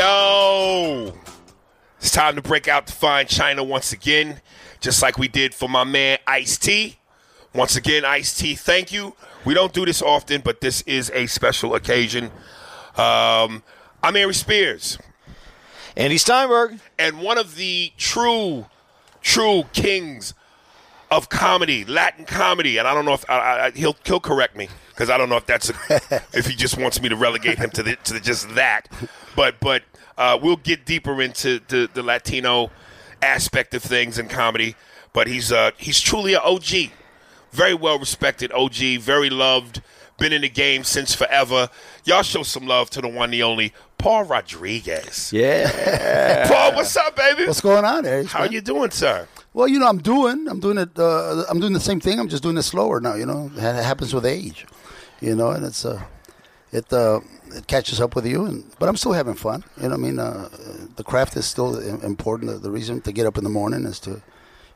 Yo! It's time to break out the fine china once again, just like we did for my man Ice T. Once again, Ice T, thank you. We don't do this often, but this is a special occasion. Um, I'm Ari Spears, Andy Steinberg. and one of the true, true kings of comedy, Latin comedy. And I don't know if I, I, he'll he'll correct me because I don't know if that's a, if he just wants me to relegate him to the, to the, just that. But but uh, we'll get deeper into the, the Latino aspect of things in comedy. But he's uh, he's truly an OG, very well respected OG, very loved. Been in the game since forever. Y'all show some love to the one, the only Paul Rodriguez. Yeah. Paul, what's up, baby? What's going on, Eric? How you doing, sir? Well, you know, I'm doing, I'm doing it, uh, I'm doing the same thing. I'm just doing it slower now. You know, it happens with age. You know, and it's uh, it uh, it catches up with you. And but I'm still having fun. You know, I mean, uh, the craft is still important. The, the reason to get up in the morning is to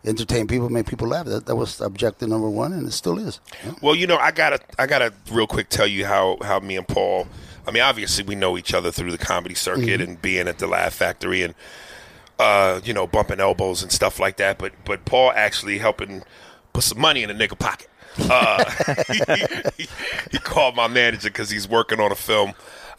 entertain people, make people laugh. That, that was objective number one, and it still is. you know? Well, you know, I gotta, I gotta real quick tell you how how me and Paul. I mean, obviously we know each other through the comedy circuit and being at the Laugh Factory and uh, you know bumping elbows and stuff like that. But but Paul actually helping put some money in a nigga pocket. Uh, he, he called my manager because he's working on a film.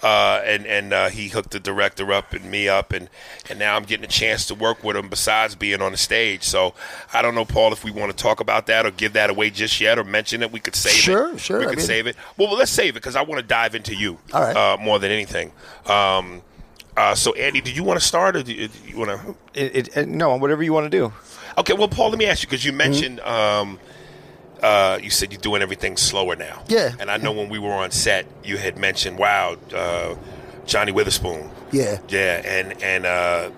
Uh, and and uh, he hooked the director up and me up, and, and now I'm getting a chance to work with him besides being on the stage. So I don't know, Paul, if we want to talk about that or give that away just yet or mention it. We could save it. Sure, sure, We I could mean- save it. Well, well, let's save it because I want to dive into you. All right. Uh, more than anything. Um, uh, so Andy, do you want to start or do you, you want to? It, it, it- no, whatever you want to do. Okay, well, Paul, let me ask you because you mentioned um, uh, you said you're doing everything slower now. Yeah. And I know when we were on set, you had mentioned, wow, uh, Johnny Witherspoon. Yeah. Yeah, and and uh,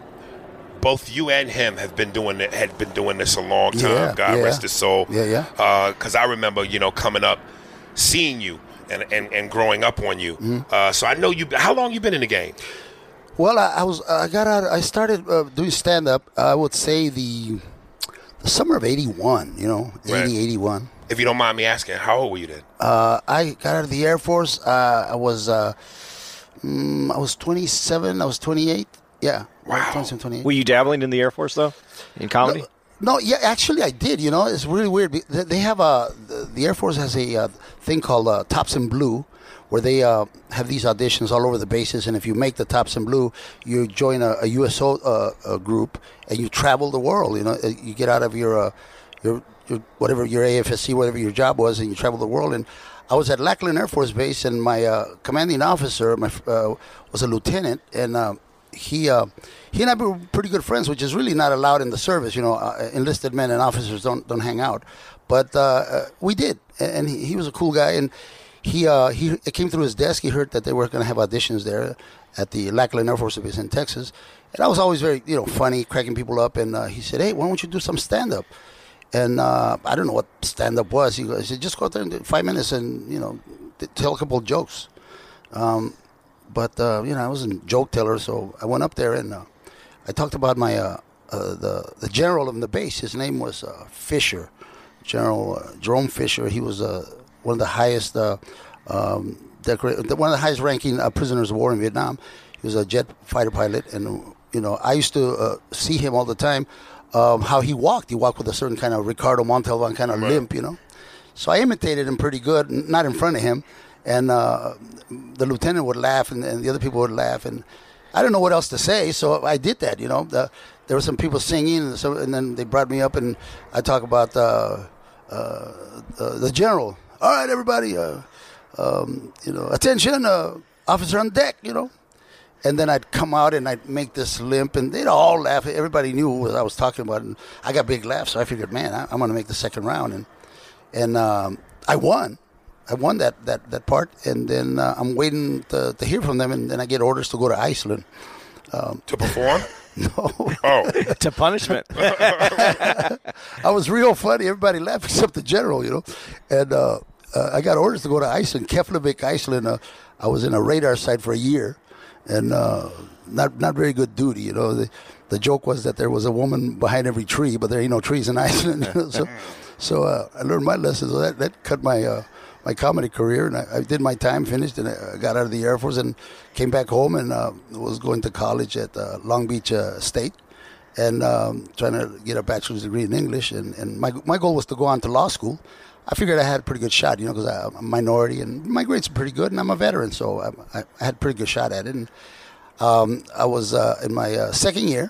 both you and him have been doing it, had been doing this a long time. Yeah, God yeah. rest his soul. Yeah, yeah. Because I remember, you know, coming up, seeing you. And, and, and growing up on you, Mm-hmm. uh, so I know you. How long you been in the game? Well, I, I was I got out. I started uh, doing stand up. I would say the the summer of '81. You know, 80, Right. 81. If you don't mind me asking, how old were you then? Uh, I got out of the Air Force. Uh, I was uh, mm, I was 27. I was 28. Yeah. Wow. 27, 28. Were you dabbling in the Air Force though, in comedy? No, yeah, actually, I did. You know, it's really weird. They they have a the- the Air Force has a uh, thing called uh, Tops in Blue, where they uh, have these auditions all over the bases, and if you make the Tops in Blue, you join a, a USO uh, uh group and you travel the world. You know, Uh, you get out of your uh, your, your whatever your AFSC, whatever your job was, and you travel the world. And I was at Lackland Air Force Base, and my uh, commanding officer, my uh, was a lieutenant, and. He uh, he and I were pretty good friends, which is really not allowed in the service. You know, uh, enlisted men and officers don't don't hang out, but uh, we did, and he, he was a cool guy. And he uh, he it came through his desk. He heard that they were going to have auditions there at the Lackland Air Force Base in Texas, and I was always very you know funny, cracking people up. And uh, he said, "Hey, why don't you do some stand up?" And uh, I don't know what stand up was. He, said, "Just go out there in five minutes and you know tell a couple jokes." but uh, you know, I wasn't a joke teller, so I went up there and uh, I talked about my uh, the the general of the base. His name was Fisher, General Jerome Fisher. He was uh, one of the highest, uh, um, decora- one of the highest ranking uh, prisoners of war in Vietnam. He was a jet fighter pilot, and you know, I used to uh, see him all the time um, how he walked. He walked with a certain kind of Ricardo Montalban kind of limp, you know. So I imitated him pretty good, n- not in front of him. And uh, the lieutenant would laugh, and, and the other people would laugh, and I don't know what else to say, so I did that. You know, the, there were some people singing, and, so, and then they brought me up, and I talk about uh, uh, uh, the general. All right, everybody, uh, um, you know, attention, uh, officer on deck. You know, and then I'd come out and I'd make this limp, and they'd all laugh. Everybody knew what I was talking about, and I got big laughs. So I figured, man, I, I'm going to make the second round, and and um, I won. I won that, that, that part, and then uh, I'm waiting to, to hear from them, and then I get orders to go to Iceland. To perform? No, Oh, to punishment. I was real funny. Everybody laughed except the general, you know. And uh, uh, I got orders to go to Iceland, Keflavik, Iceland. Uh, I was in a radar site for a year, and uh, not not very good duty, you know. The, the joke was that there was a woman behind every tree, but there ain't no trees in Iceland. so so uh, I learned my lessons. So that that cut my uh, my comedy career, and I, I did my time, finished, and I got out of the Air Force and came back home and uh, was going to college at uh, Long Beach uh, State and um, trying to get a bachelor's degree in English. And, and my, my goal was to go on to law school. I figured I had a pretty good shot, you know, because I'm a minority and my grades are pretty good, and I'm a veteran, so I, I, I had a pretty good shot at it. And um, I was uh, in my uh, second year,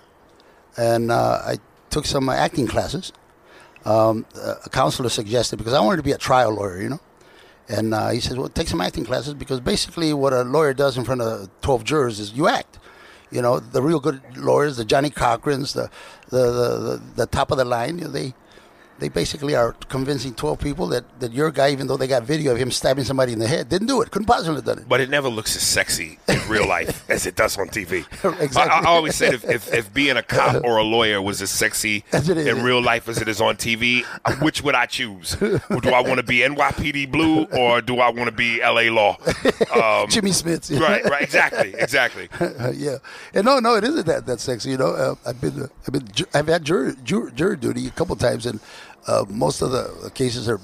and uh, I took some acting classes. Um, a counselor suggested because I wanted to be a trial lawyer, you know. And uh, he says, "Well, take some acting classes because basically what a lawyer does in front of twelve jurors is you act. You know, the real good lawyers, the Johnnie Cochrans, the the the, the, the top of the line, you know, they they basically are convincing twelve people that, that your guy, even though they got video of him stabbing somebody in the head, didn't do it. Couldn't possibly have done it. but it never looks as sexy in real life as it does on TV. Exactly. I, I always said if, if, if being a cop or a lawyer was as sexy As in real life as it is on TV, which would I choose? Do I want to be NYPD Blue or do I want to be LA Law? Um, Jimmy Smits. right, right, exactly, exactly. Uh, yeah, and no, no, it isn't that that sexy. You know, uh, I've been, uh, I've been, I've had jury, jury, jury duty a couple times, and uh, most of the cases are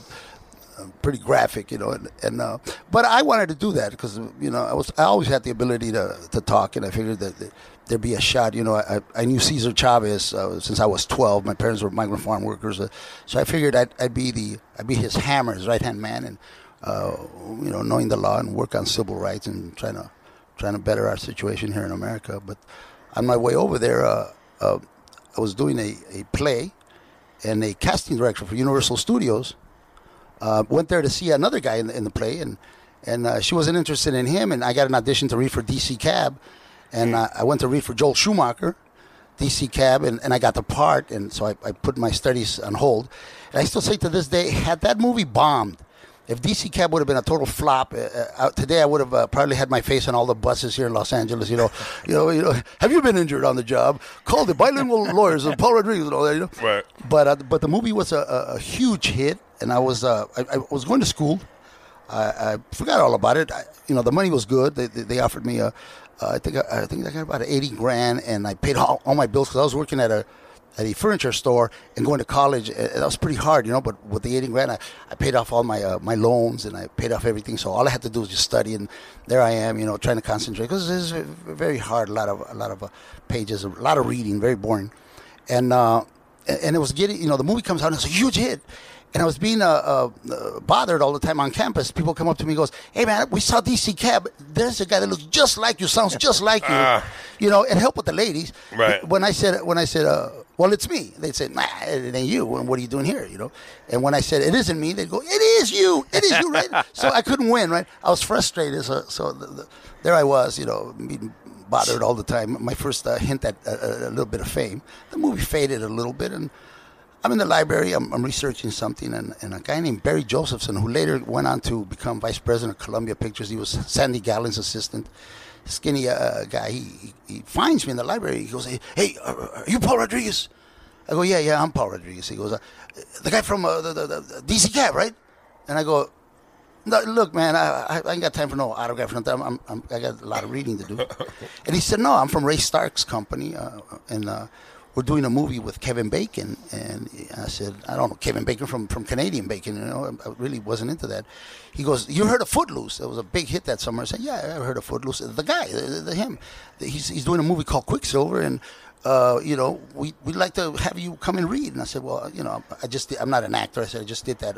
uh, pretty graphic. You know, and, and uh, but I wanted to do that because you know I was, I always had the ability to to talk, and I figured that. that There'd be a shot, you know. I, I knew Cesar Chavez uh, since I was 12. My parents were migrant farm workers, uh, so I figured I'd, I'd be the I'd be his hammer, his right hand man, and uh, you know, knowing the law and work on civil rights and trying to trying to better our situation here in America. But on my way over there, uh, I was doing a, a play, and a casting director for Universal Studios uh, went there to see another guy in the, in the play, and and uh, she wasn't interested in him, and I got an audition to read for DC Cab, and uh, I went to read for Joel Schumacher. DC Cab, and, and I got the part, and so I, I put my studies on hold. And I still say to this day, had that movie bombed, if DC Cab would have been a total flop, uh, uh, today I would have uh, probably had my face on all the buses here in Los Angeles. You know, you know, you know. Have you been injured on the job? Call the bilingual lawyers and Paul Rodriguez and all that. You know, Right. But uh, but the movie was a, a, a huge hit, and I was uh, I, I was going to school. I, I forgot all about it. I, you know, the money was good. They, they, they offered me a, uh, I think I, I think I got about eighty grand, and I paid all, all my bills because I was working at a at a furniture store and going to college. And that was pretty hard, you know. But with the eighty grand, I, I paid off all my uh, my loans and I paid off everything. So all I had to do was just study, and there I am, you know, trying to concentrate because it's very hard. A lot of a lot of uh, pages, a lot of reading, very boring, and uh, and it was getting, you know, the movie comes out and it's a huge hit. And I was being uh, uh, uh, bothered all the time on campus. People come up to me and goes, "Hey man, we saw DC Cab. There's a guy that looks just like you, sounds just like you, Ah. you know." And help with the ladies. Right. When I said, when I said, uh, "Well, it's me," they said, "Nah, it ain't you. And what are you doing here?" You know. And when I said it isn't me, they go, "It is you. It is you, right?" so I couldn't win, right? I was frustrated. So, so the, the, there I was, you know, being bothered all the time. My first uh, hint at a, a little bit of fame. The movie faded a little bit, and I'm in the library. I'm, I'm researching something, and, and a guy named Barry Josephson, who later went on to become vice president of Columbia Pictures, he was Sandy Gallin's assistant, skinny uh, guy. He, he, he finds me in the library. He goes, "Hey, hey uh, are you Paul Rodriguez?" I go, "Yeah, yeah, I'm Paul Rodriguez." He goes, uh, "The guy from uh, the, the, the DC Cab, right?" And I go, no, look, man, I, I, ain't got time for no autograph. or nothing. I'm, I'm, I'm, I got a lot of reading to do. and he said, no, I'm from Ray Stark's company, uh, and uh, we're doing a movie with Kevin Bacon. And I said, I don't know, Kevin Bacon from, from Canadian Bacon, you know, I, really wasn't into that. He goes, you heard of Footloose? It was a big hit that summer. I said, yeah, I heard of Footloose. The guy, the, the, him, he's, he's doing a movie called Quicksilver, and uh, you know, we we'd like to have you come and read. And I said, well, you know, I just I'm not an actor. I said I just did that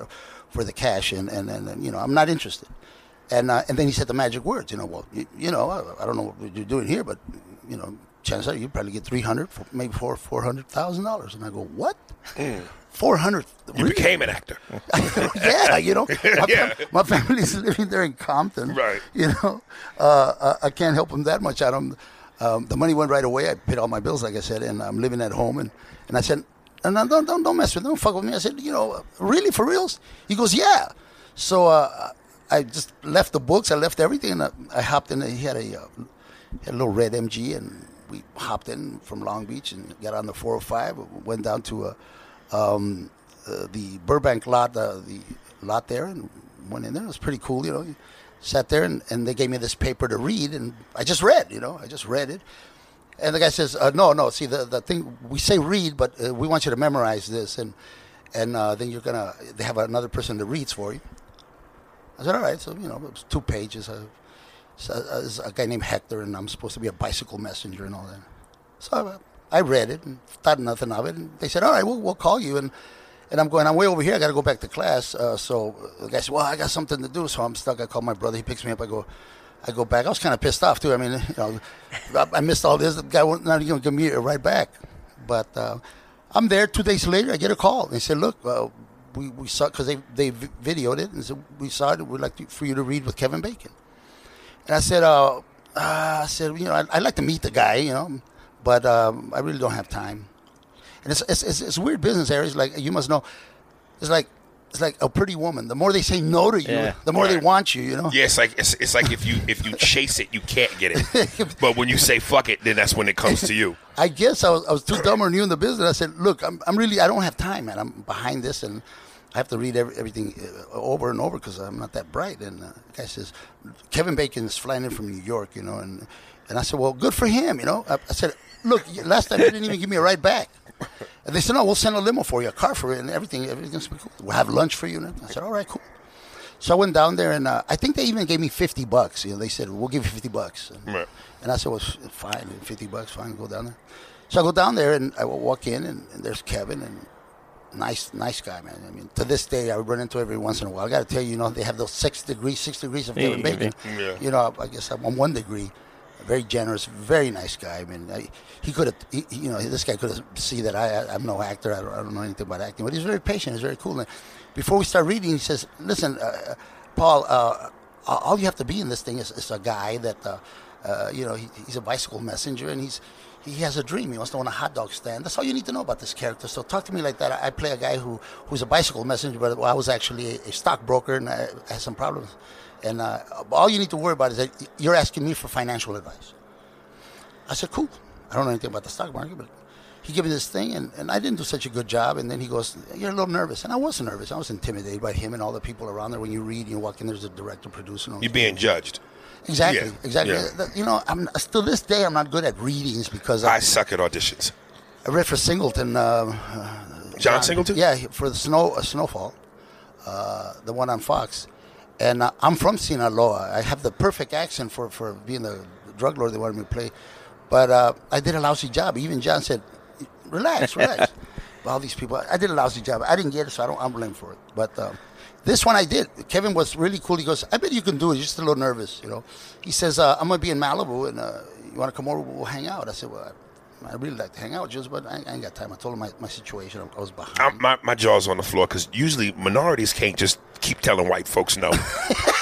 for the cash, and and, and you know, I'm not interested. And uh, and then he said the magic words. You know, well, you, you know, I, I don't know what you're doing here, but you know, chances are you probably get three hundred, maybe four four hundred thousand dollars. And I go, what? Four hundred. You became an actor. yeah, you know, my, Yeah. fam- my family's living there in Compton. Right. You know, uh, I- I can't help them that much. I don't. Um, the money went right away. I paid all my bills, like I said, and I'm living at home. And, and I said, and I don't, don't don't mess with, don't fuck with me. I said, you know, really for reals? He goes, yeah. So uh, I just left the books. I left everything, and I, I hopped in. He had a, uh, had a little red MG, and we hopped in from Long Beach and got on the 405. Went down to a um, uh, the Burbank lot, uh, the lot there, and went in there. It was pretty cool, you know. Sat there, and, and they gave me this paper to read, and I just read, you know, I just read it. And the guy says, uh, "No, no. See, the, the thing we say read, but uh, we want you to memorize this, and and uh, then you're gonna they have another person that reads for you." I said, "All right." So you know, it was two pages. Uh, so, uh, there's a guy named Hector, and I'm supposed to be a bicycle messenger and all that. So I, I read it and thought nothing of it. And they said, "All right, we'll, we'll call you." And and I'm going, I'm way over here. I got to go back to class. Uh, so the guy said, "Well, I got something to do." So I'm stuck. I call my brother. He picks me up. I go, I go back. I was kind of pissed off too. I mean, you know, I, I missed all this. The guy won't not even gonna give me a ride back. But uh, I'm there. Two days later, I get a call. They said, "Look, uh, we we saw because they they videoed it and said we saw it. We'd like to, for you to read with Kevin Bacon." And I said, uh, uh, I said, you know, I'd, I'd like to meet the guy, you know, but um, I really don't have time. And it's it's, it's, it's a weird business area. It's like you must know. It's like it's like a pretty woman. The more they say no to you, Yeah. the more they want you. You know. Yeah, it's like it's, it's like if you if you chase it, you can't get it. But when you say fuck it, then that's when it comes to you. I guess I was, I was too dumb or new in the business. I said, look, I'm, I'm really, I don't have time, man. I'm behind this and I have to read every, everything uh, over and over because I'm not that bright. And uh, the guy says, Kevin Bacon is flying in from New York, you know. And, and I said, well, good for him, you know. I, I said, look, last time you didn't even give me a ride back. And they said, no, we'll send a limo for you, a car for you, and everything. Everything's cool. We'll have lunch for you. And I said, all right, cool. So I went down there, and uh, I think they even gave me fifty bucks. You know, they said we'll give you fifty bucks, and, Right. and I said, well, fine, fifty bucks, fine, go down there. So I go down there, and I walk in, and, and there's Kevin, and nice, nice guy, man. I mean, to this day, I run into every once in a while. I got to tell you, you know, they have those six degrees, six degrees of Kevin yeah, Bacon. yeah. You know, I guess I'm on one degree. Very generous, very nice guy. I mean, I, he could have, you know, this guy could have see that I, I, I'm no actor. I don't, I don't know anything about acting, but he's very patient. He's very cool. And before we start reading, he says, "Listen, uh, Paul, uh, all you have to be in this thing is, is a guy that, uh, uh, you know, he, he's a bicycle messenger, and he's he has a dream. He wants to own a hot dog stand. That's all you need to know about this character. So talk to me like that. I, play a guy who who's a bicycle messenger, but I was actually a, stockbroker and I, I had some problems. And uh, all you need to worry about is that you're asking me for financial advice. I said, cool. I don't know anything about the stock market, but he gave me this thing, and, and I didn't do such a good job. And then he goes, you're a little nervous. And I was nervous. I was intimidated by him and all the people around there. When you read, you walk in, there's a director, producer. You're being judged. Exactly, Yeah, exactly. yeah. You know, I'm still this day I'm not good at readings because I I, suck at auditions. I read for Singleton. Uh, John Singleton? yeah, for the snow uh, Snowfall, uh, the one on Fox, and uh, I'm from Sinaloa. I have the perfect accent for for being the drug lord they wanted me to play, but uh, I did a lousy job. Even John said, "Relax, relax." All these people, I did a lousy job. I didn't get it, so I don't. I'm blamed for it. But um, this one I did. Kevin was really cool. He goes, "I bet you can do it. You're just a little nervous, you know." He says, uh, "I'm gonna be in Malibu, and uh, you want to come over? We'll hang out." I said, "Well." I, really like to hang out just but I, I ain't got time. I told him my, my situation. I was behind. I'm, my my jaw's on the floor because usually minorities can't just keep telling white folks no.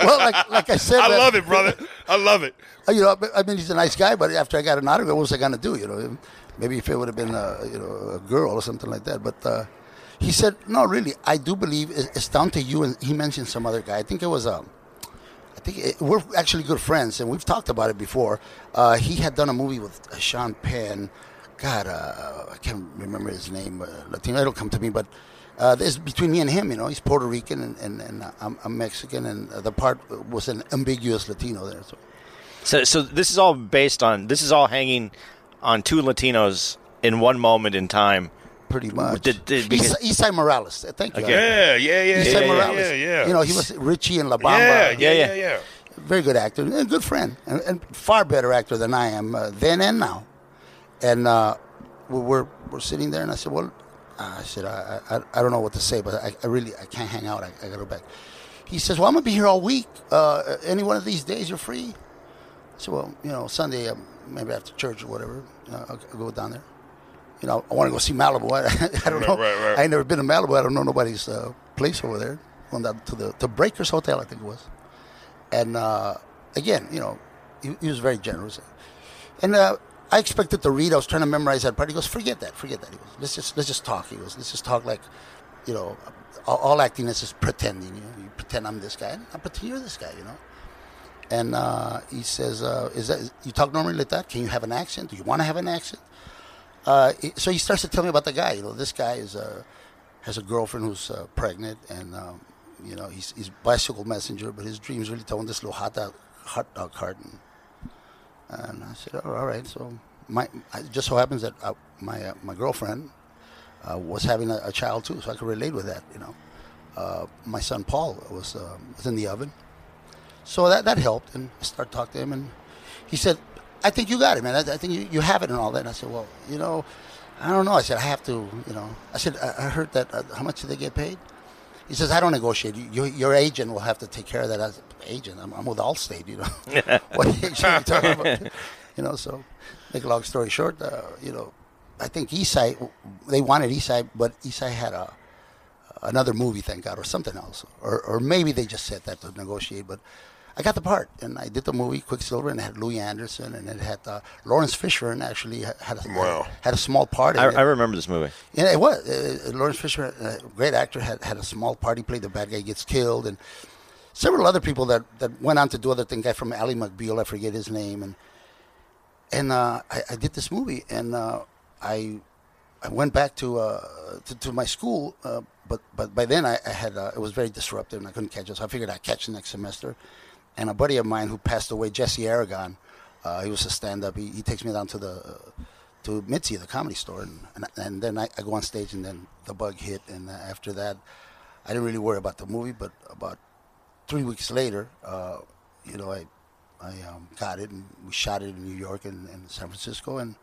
well, like, like I said, I man, love it, brother. I love it. You know, I mean, he's a nice guy, but after I got an autograph, what was I going to do? You know, maybe if it would have been a, you know, a girl or something like that. But uh, he said, no, really, I do believe it's down to you. And he mentioned some other guy. I think it was um, I think it, we're actually good friends, and we've talked about it before. Uh, he had done a movie with uh, Sean Penn. God, uh, I can't remember his name. Uh, Latino, it'll come to me, but. Uh, between me and him, you know, he's Puerto Rican and, and, and I'm, I'm Mexican, and uh, the part was an ambiguous Latino there. So So, so this is all based on this is all hanging on two Latinos in one moment in time. pretty much. Did- did- because- East, Esai Morales. Uh, Thank you. Okay. Yeah, yeah, yeah, Esai yeah, yeah, Morales. yeah, yeah. You know, he was Richie and La Bamba. yeah, yeah, Yeah, yeah, yeah. yeah. very good actor and a good friend, and, and far better actor than I am uh, then and now. And uh, we we're we're sitting there, and I said, "Well," I said, "I I, I don't know what to say, but I, I really I can't hang out. I, I got to go back." He says, "Well, I'm gonna be here all week. Uh, any one of these days, you're free." I said, "Well, you know, Sunday, um, maybe after church or whatever, you know, I'll, I'll go down there." You know, I want to go see Malibu. I, I don't Right, know. right, right. I ain't never been to Malibu. I don't know nobody's uh, place over there. Went down to the to Breakers Hotel, I think it was. And uh, again, you know, he, he was very generous. And uh, I expected to read. I was trying to memorize that part. He goes, "Forget that. Forget that." He goes, "Let's just let's just talk." He goes, "Let's just talk like, you know, all, all acting is just pretending. You know, you pretend I'm this guy. I pretend you're this guy. You know." And uh, he says, uh, "Is that you talk normally like that? Can you have an accent? Do you want to have an accent?" Uh, he- so he starts to tell me about the guy. You know, this guy is uh, has a girlfriend who's uh, pregnant, and um, you know he's he's bicycle messenger, but his dream is really to own this little hot dog hot dog cart. And, I said, oh, all right. So my it just so happens that uh, my my girlfriend was having a, a child too, so I could relate with that. You know, my son Paul was uh, was in the oven, so that that helped. And I started talking to him, and he said, "I think you got it, man. I, I think you, you have it and all that." And I said, "Well, you know, I don't know." I said, "I have to, you know." I said, "I, I heard that. Uh, how much do they get paid?" He says, "I don't negotiate. You, your, your agent will have to take care of that." As agent, I'm, I'm with Allstate. You know, what agent are you talking about? You know, so make a long story short, uh, you know, I think Esai they wanted Esai, but Esai had a another movie, thank God, or something else, or or maybe they just said that to negotiate. But I got the part, and I did the movie Quicksilver, and it had Louie Anderson, and it had uh, Laurence Fishburne actually had a, Wow. had a small part. in I, it. I remember this movie. Yeah, it was. Uh, Lawrence Fisher, uh, great actor, had, had a small part. He played the bad guy, gets killed, and several other people that, that went on to do other things. Guy from Ally McBeal, I forget his name, and and uh, I, I did this movie, and uh, I I went back to uh, to, to my school, uh, but but by then I, I had uh, it was very disruptive, and I couldn't catch it. So I figured I'd catch the next semester. And a buddy of mine who passed away, Jesse Aragon, uh, he was a stand-up. He, he takes me down to the to Mitzi, the comedy store, and, and, and then I, I go on stage, and then the bug hit, and uh, after that, I didn't really worry about the movie. But about three weeks later, uh, you know, I I um, got it, and we shot it in New York and, and San Francisco, and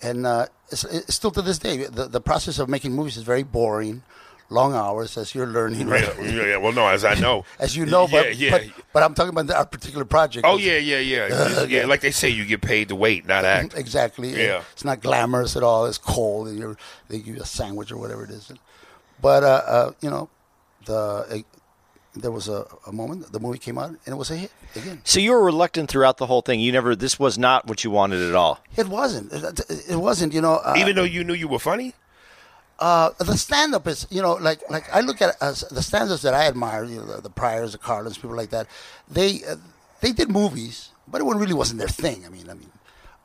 and uh, it's, it's still to this day, the the process of making movies is very boring, long hours as you're learning. Right? Yeah, yeah, yeah. Well, no, as I know, As you know, but, yeah. but but I'm talking about our particular project. oh yeah, yeah, yeah, yeah. Like they say, you get paid to wait, not act. exactly. Yeah. It's not glamorous at all. It's cold, and you're, they give you a sandwich or whatever it is. But uh, uh, you know, the uh, there was a, a moment the movie came out and it was a hit again. So you were reluctant throughout the whole thing. You never. This was not what you wanted at all. It wasn't. It, it wasn't. You know. Uh, Even though you knew you were funny. Uh, the stand up is you know like like I look at as the stand-ups that I admire you know the, the Pryors the Carlins people like that they uh, they did movies but it really wasn't their thing I mean I mean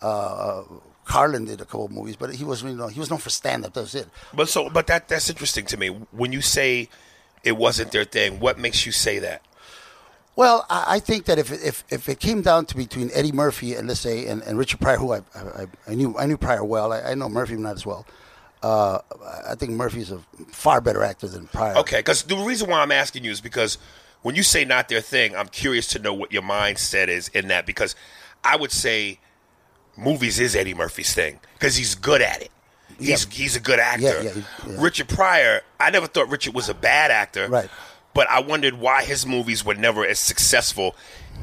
uh, Carlin did a couple of movies but he was you know he was known for stand-up that was it But so, but that that's interesting to me. When you say it wasn't their thing, what makes you say that? well I, I think that if, it- if if it came down to between Eddie Murphy and let's say and, and Richard Pryor who I, I, I knew I knew Pryor well I, I know Murphy not as well uh, I think Murphy's a far better actor than Pryor Okay, because the reason why I'm asking you is because when you say not their thing, I'm curious to know what your mindset is in that. Because I would say movies is Eddie Murphy's thing because he's good at it. He's Yeah. he's a good actor. Yeah, yeah, yeah. Richard Pryor, I never thought Richard was a bad actor. Right. But I wondered why his movies were never as successful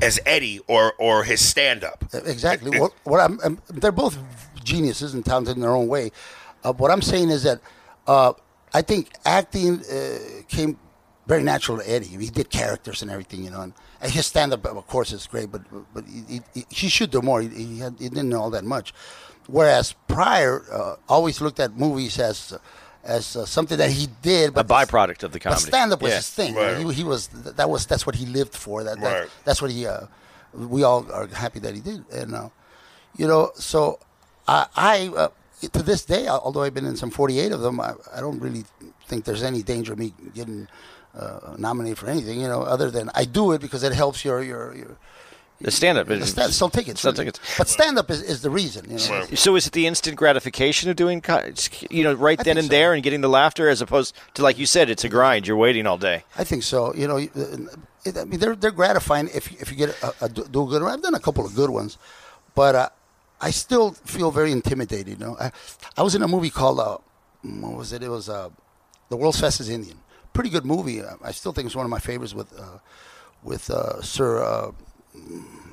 as Eddie or or his stand up. Exactly. what, what I'm, I'm, they're both geniuses and talented in their own way. Uh, what I'm saying is that uh, I think acting uh, came very natural to Eddie. He did characters and everything, you know. And, and his stand-up, of course, is great, but but he, he, he should do more. He, he, had, he didn't know all that much. Whereas Pryor uh, always looked at movies as as uh, something that he did, A byproduct of the but comedy. stand-up was Yeah. his thing. Right. He, he was that was that's what he lived for. That, that Right. that's what he. Uh, we all are happy that he did, and uh, you know, so I, I uh, to this day, although I've been in some forty-eight of them, I, I don't really think there's any danger of me getting uh, nominated for anything. You know, other than I do it because it helps your your your The stand-up. The stand, sell tickets. Sell tickets. But stand up is, is the reason. You know? So is it the instant gratification of doing, you know, right I then and so. there and getting the laughter, as opposed to like you said, it's a grind. You're waiting all day. I think so. You know, it, I mean, they're they're gratifying if you- if you get a, a do good one. I've done a couple of good ones, but uh, I still feel very intimidated. You know, I, I was in a movie called uh, what was it? It was uh, The World's Fastest Indian. Pretty good movie. I still think it's one of my favorites with uh, with uh, Sir uh,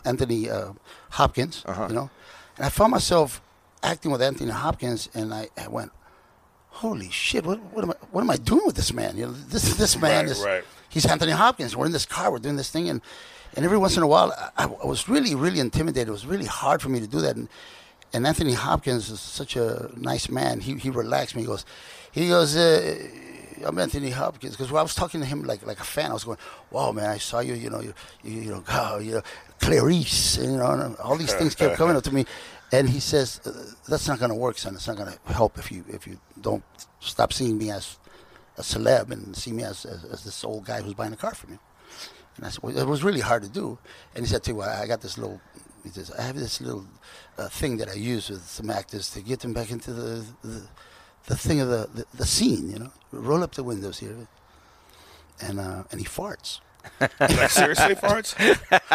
Anthony uh, Hopkins. You know, and I found myself acting with Anthony Hopkins, and I, I went, "Holy shit! What, what am I? What am I doing with this man? You know, this this man Right, is right. he's Anthony Hopkins. We're in this car. We're doing this thing, and and every once in a while, I, I was really really intimidated. It was really hard for me to do that. And, and Anthony Hopkins is such a nice man. He he relaxed me. He goes, he goes. Uh, I'm Anthony Hopkins because I was talking to him like like a fan. I was going, "Wow, man! I saw you. You know, you you, you know, God, you know, Clarice. And, you know, all these things kept coming up to me." And he says, uh, "That's not going to work, son. It's not going to help if you if you don't stop seeing me as a celeb and see me as, as, as this old guy who's buying a car from you." And I said, well, "It was really hard to do." And he said, "Too, I I got this little." He says, "I have this little uh, thing that I use with some actors to get them back into the the, the thing of the, the the scene. You know, roll up the windows here." And uh, and he farts. Like, seriously, farts?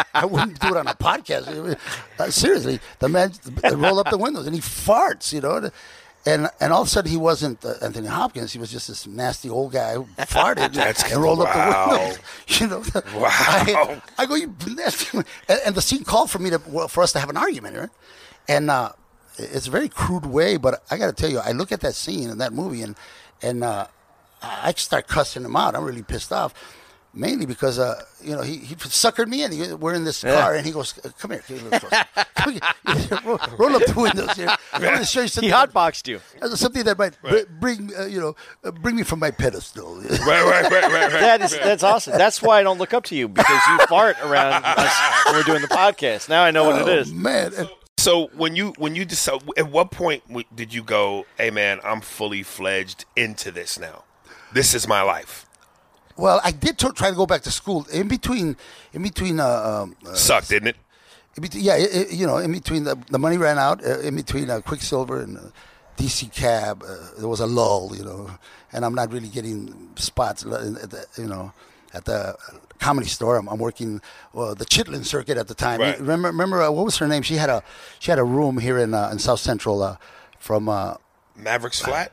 I wouldn't do it on a podcast. Uh, seriously, the man roll up the windows and he farts, you know. And and all of a sudden he wasn't uh, Anthony Hopkins. He was just this nasty old guy who farted That's- and rolled wow. up the windows. You know. Wow. I, I go, you nasty. And, and the scene called for me to well, for us to have an argument, right? And uh, it's a very crude way, but I got to tell you, I look at that scene in that movie and and uh, I start cussing him out. I'm really pissed off. Mainly because uh, you know he, he suckered me in. He, we're in this car, and he goes, "Come here, come here, little closer. Come here. roll, roll up the windows here. I want to show you He something. hotboxed you. that- something that might br- bring uh, you know uh, bring me from my pedestal. Right, right, right, right, right. That is that's awesome. That's why I don't look up to you because you fart around us when we're doing the podcast. Now I know what it Oh, is. man. And- So when you when you decide, at what point did you go, "Hey, man, I'm fully fledged into this now. This is my life." Well, I did t- try to go back to school in between. In between, uh, um, uh, Sucked, didn't it? between yeah, it, it- you know, in between the, the money ran out. Uh, in between uh, Quicksilver and uh, DC Cab, uh, there was a lull, you know, and I'm not really getting spots. uh, At the, you know, at the comedy store, I'm, I'm working uh, the Chitlin circuit at the time. Right. Remember, remember uh, what was her name? She had a she had a room here in uh, in South Central uh, from. Uh, Mavericks Flat,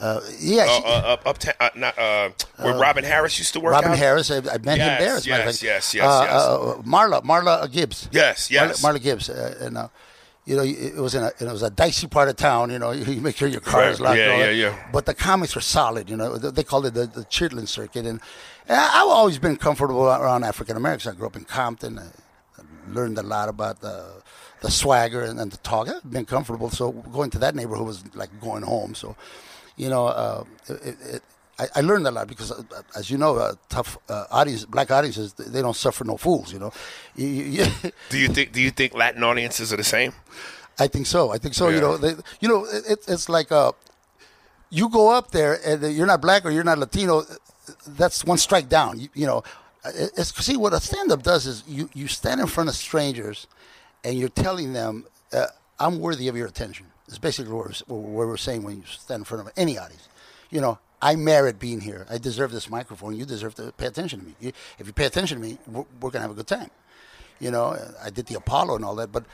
uh, yeah, uh, she- uh, up uptown, uh, not uh, where Robin Harris used to work. Robin out? Harris. I, I met him Yes, there. As a matter of yes, yes, yes, Uh, yes. Uh, Marla, Marla Gibbs. Yes, yes. Marla, Marla Gibbs, uh, and uh, you know, it was in a it was a dicey part of town. You know, you make sure your car Right. is locked. Yeah, yeah, yeah. But the comics were solid. You know, they called it the, the Chitlin circuit, and, and I've always been comfortable around African Americans. I grew up in Compton. I learned a lot about the the swagger and, and the talk. I've been comfortable. So going to that neighborhood was like going home. So, you know, uh, it, it, I, I learned a lot because, uh, as you know, uh, tough uh, audience, black audiences, they don't suffer no fools. You know, you, you, you- Do you think? Do you think Latin audiences are the same? I think so. I think so. You know, they, you know, it, it's like uh, you go up there and you're not black or you're not Latino. That's one strike down. You, you know, it's see what a stand-up does is you you stand in front of strangers, and you're telling them, uh, "I'm worthy of your attention." It's basically what we're, what we're saying when you stand in front of any audience. You know, I merit being here. I deserve this microphone. You deserve to pay attention to me. You, if you pay attention to me, we're, we're gonna have a good time. You know, I did the Apollo and all that, but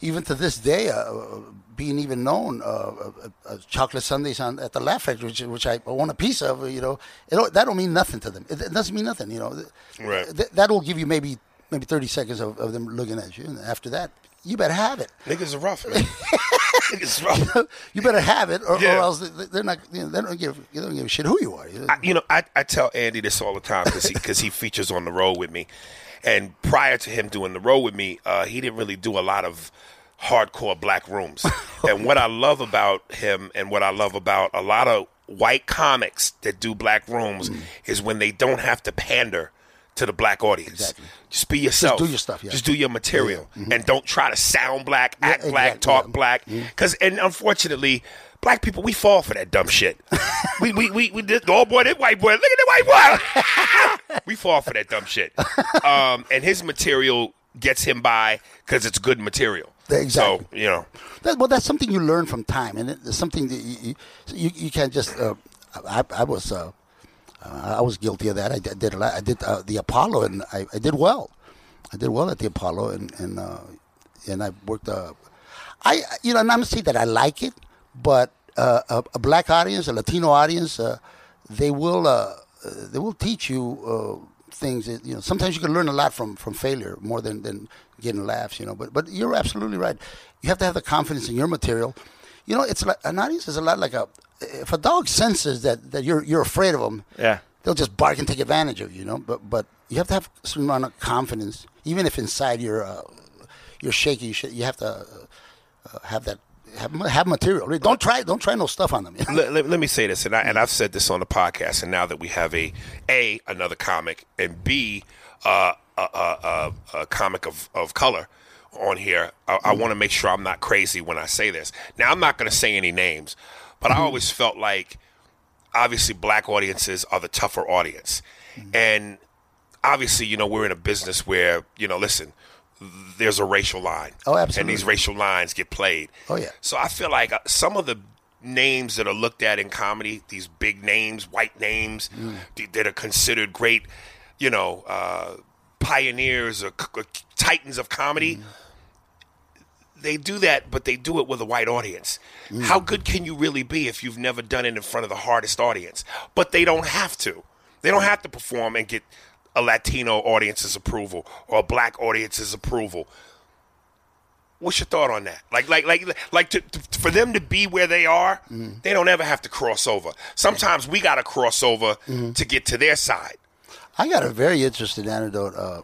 even to this day, uh, being even known, uh, uh, uh, chocolate sundaes on, at the Laugh Factory, which, which I own a piece of, you know, don't, that don't mean nothing to them. It, it doesn't mean nothing, you know. Right. Th- that will give you maybe maybe thirty seconds of, of them looking at you, and after that, you better have it. Niggas are rough, man. Niggas are rough. you better have it, or, or else they- they're not. You know, they don't give. They don't give a shit who you are. You know? I, you know, I, I tell Andy this all the time because he, 'cause he features on the road with me. And prior to him doing the road with me, uh, he didn't really do a lot of hardcore black rooms. and what I love about him and what I love about a lot of white comics that do black rooms Mm. is when they don't have to pander to the black audience. Exactly. Just be yourself. do your stuff, yeah. Just do your material. Yeah, Mm-hmm. And don't try to sound black, act black, exactly, talk yeah. Mm-hmm. black. Because, and unfortunately, black people, we fall for that dumb shit. we, we, we, we did, oh boy, that white boy, look at that white boy. we fall for that dumb shit. Um, and his material gets him by because it's good material. Exactly. So you know, That, well, that's something you learn from time, and it's something that you you, you, you can't just. Uh, I, I was uh, uh, I was guilty of that. I did, did a lot. I did uh, the Apollo, and I, I did well. I did well at the Apollo, and and uh, and I worked. Uh, I you know, and I'm saying that I like it, but uh, a, a black audience, a Latino audience, uh, they will uh, they will teach you things. That, you know, sometimes you can learn a lot from from failure more than than getting laughs. You know, but but you're absolutely right. You have to have the confidence in your material. You know, it's like an audience is a lot like a if a dog senses that that you're you're afraid of them. Yeah. They'll just bark and take advantage of you, you know. But but you have to have some amount of confidence, even if inside you're uh, you're shaky. You, should, you have to uh, uh, have that have have material. Don't try don't try no stuff on them. let, let, let me say this, and I, and I've said this on the podcast, and now that we have a a another comic, and b uh, a, a, a, a comic of, of color on here, I, I want to make sure I'm not crazy when I say this. Now, I'm not going to say any names, but I always felt like obviously black audiences are the tougher audience, and obviously, you know, we're in a business where you know, listen. There's a racial line. Oh, absolutely. And these racial lines get played. Oh, yeah. So I feel like uh, some of the names that are looked at in comedy, these big names, white names, Mm. th- that are considered great, you know, uh, pioneers or, or titans of comedy. Mm. They do that, but they do it with a white audience. Mm. How good can you really be if you've never done it in front of the hardest audience? But they don't have to. They don't have to perform and get a Latino audience's approval or a black audience's approval. What's your thought on that? Like, like, like, like to, to, for them to be where they are, they don't ever have to cross over. Sometimes we got to cross over to get to their side. I got a very interesting anecdote. Uh,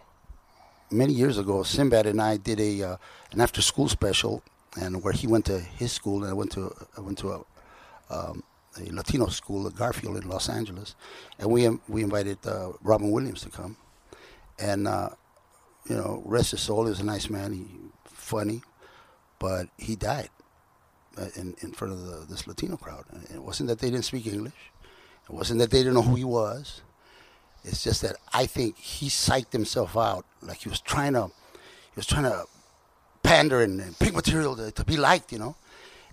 many years ago, Sinbad and I did a uh, an after school special, and where he went to his school, and I went to I went to a, um, a Latino school at Garfield in Los Angeles, and we we invited uh, Robin Williams to come, and uh, you know, rest his soul, he was a nice man, he funny, but he died uh, in in front of the, this Latino crowd. And it wasn't that they didn't speak English, it wasn't that they didn't know who he was. It's just that I think he psyched himself out, like he was trying to, he was trying to pander and, and pick material to, to be liked, you know,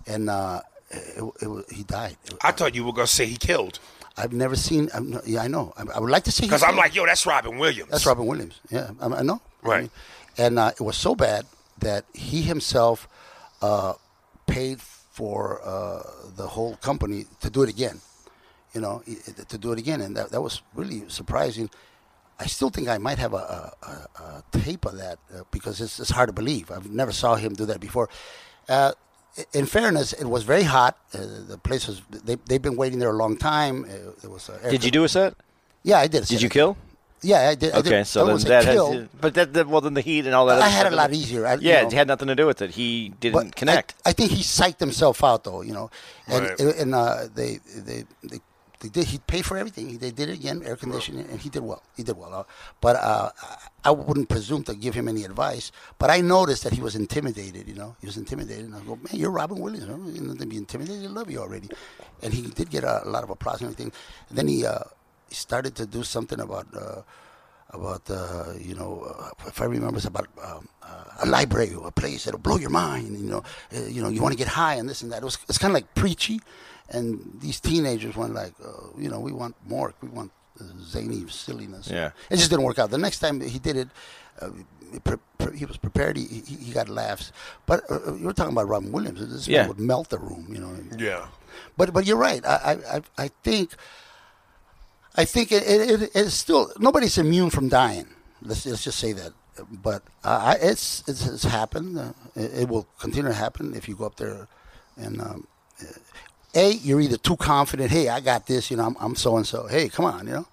and uh, it, it, wa- he died. I thought you were gonna say he killed I've never seen. I'm, yeah, I know. I, I would like to see. because I'm like, yo, that's Robin Williams. That's Robin Williams. Yeah, I, I know. Right. I mean, and uh, it was so bad that he himself uh, paid for uh, the whole company to do it again. You know, i- i- to do it again, and that, that was really surprising. I still think I might have a, a, a, a tape of that uh, because it's, it's hard to believe. I've never saw him do that before. Uh, in fairness, it was very hot. Uh, the place was they they've been waiting there a long time. Uh, there was uh, Did you do a set? Yeah, I did. Did you kill? Yeah, I did. I Okay, did. so I then wouldn't that kill. has, but that, that well then the heat and all that. I had a lot is- easier. I- you yeah, know. it had nothing to do with it. He didn't But connect. I, I think he psyched himself out, though. You know, and Right. and uh, they they they. They did. He paid for everything. He- They did it again, air conditioning, and he did well. He did well. Uh, but uh, I- I wouldn't presume to give him any advice. But I noticed that he was intimidated. You know, he was intimidated. And I go, man, you're Robin Williams. You know, you know, to be intimidated. They love you already. And he did get a, a lot of applause and everything. And then he uh, started to do something about. Uh, about uh, you know, uh, if I remember, it's about um, uh, a library or a place that'll blow your mind. You know, uh, you know, you want to get high and this and that. It was it's kind of like preachy, and these teenagers went like, uh, you know, we want more, we want uh, zany silliness. Yeah. it just didn't work out. The next time he did it. Uh, he pre- pre- he was prepared. He, he, he got laughs, but uh, uh, you were talking about Robin Williams. This man Yeah. would melt the room, you know. Yeah. But but you're right. I I, I- I think I think it, it, it, it's still nobody's immune from dying. Let's let's just say that. But uh, I, it's, it's it's happened. Uh, it, it will continue to happen if you go up there and. Um, a, you're either too confident. Hey, I got this. You know, I'm, I'm so and so. Hey, come on. You know,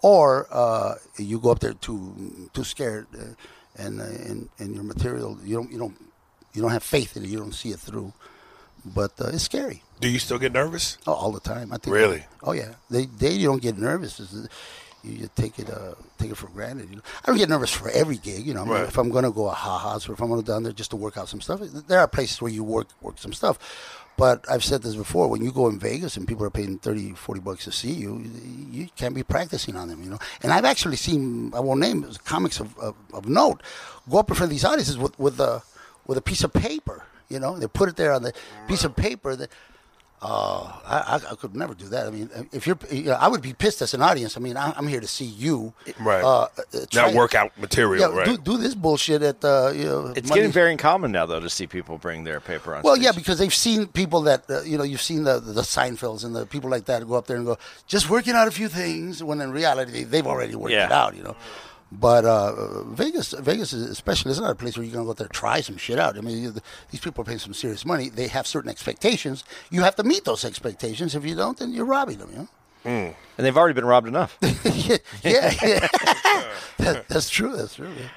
or uh, you go up there too too scared, uh, and uh, and and your material you don't you don't you don't have faith in it. You don't see it through. But uh, it's scary. Do you still get nervous? Oh, all the time. I think. Really? Oh yeah. They they you don't get nervous. It's- you, you take it uh, take it for granted. You know? I don't get nervous for every gig. You know, Right. if I'm going to go a ha-has or if I'm going to down there just to work out some stuff, there are places where you work work some stuff. But I've said this before: when you go in Vegas and people are paying 30, 40 bucks to see you, you can't be practicing on them. You know, and I've actually seen I won't name comics of, of, of note go up in front of these audiences with with a with a piece of paper. You know, they put it there on the piece of paper that. Uh, I, I, I could never do that. I mean, if you're, you know, I would be pissed as an audience. I mean, I, I'm here to see you, Right. Uh, uh, try- Not workout material, yeah, right? do, do this bullshit at uh, you know. It's Monday- getting very common now, though, to see people bring their paper on. well, stage. yeah, because they've seen people that uh, you know you've seen the the Seinfelds and the people like that go up there and go just working out a few things when in reality they've already worked Yeah. it out, you know. But uh, Vegas, Vegas is especially it's not a place where you're gonna go out there and try some shit out. I mean, these people are paying some serious money. They have certain expectations. You have to meet those expectations. If you don't, then you're robbing them. You know. and they've already been robbed enough. yeah, yeah. That- that's true. That's true. man.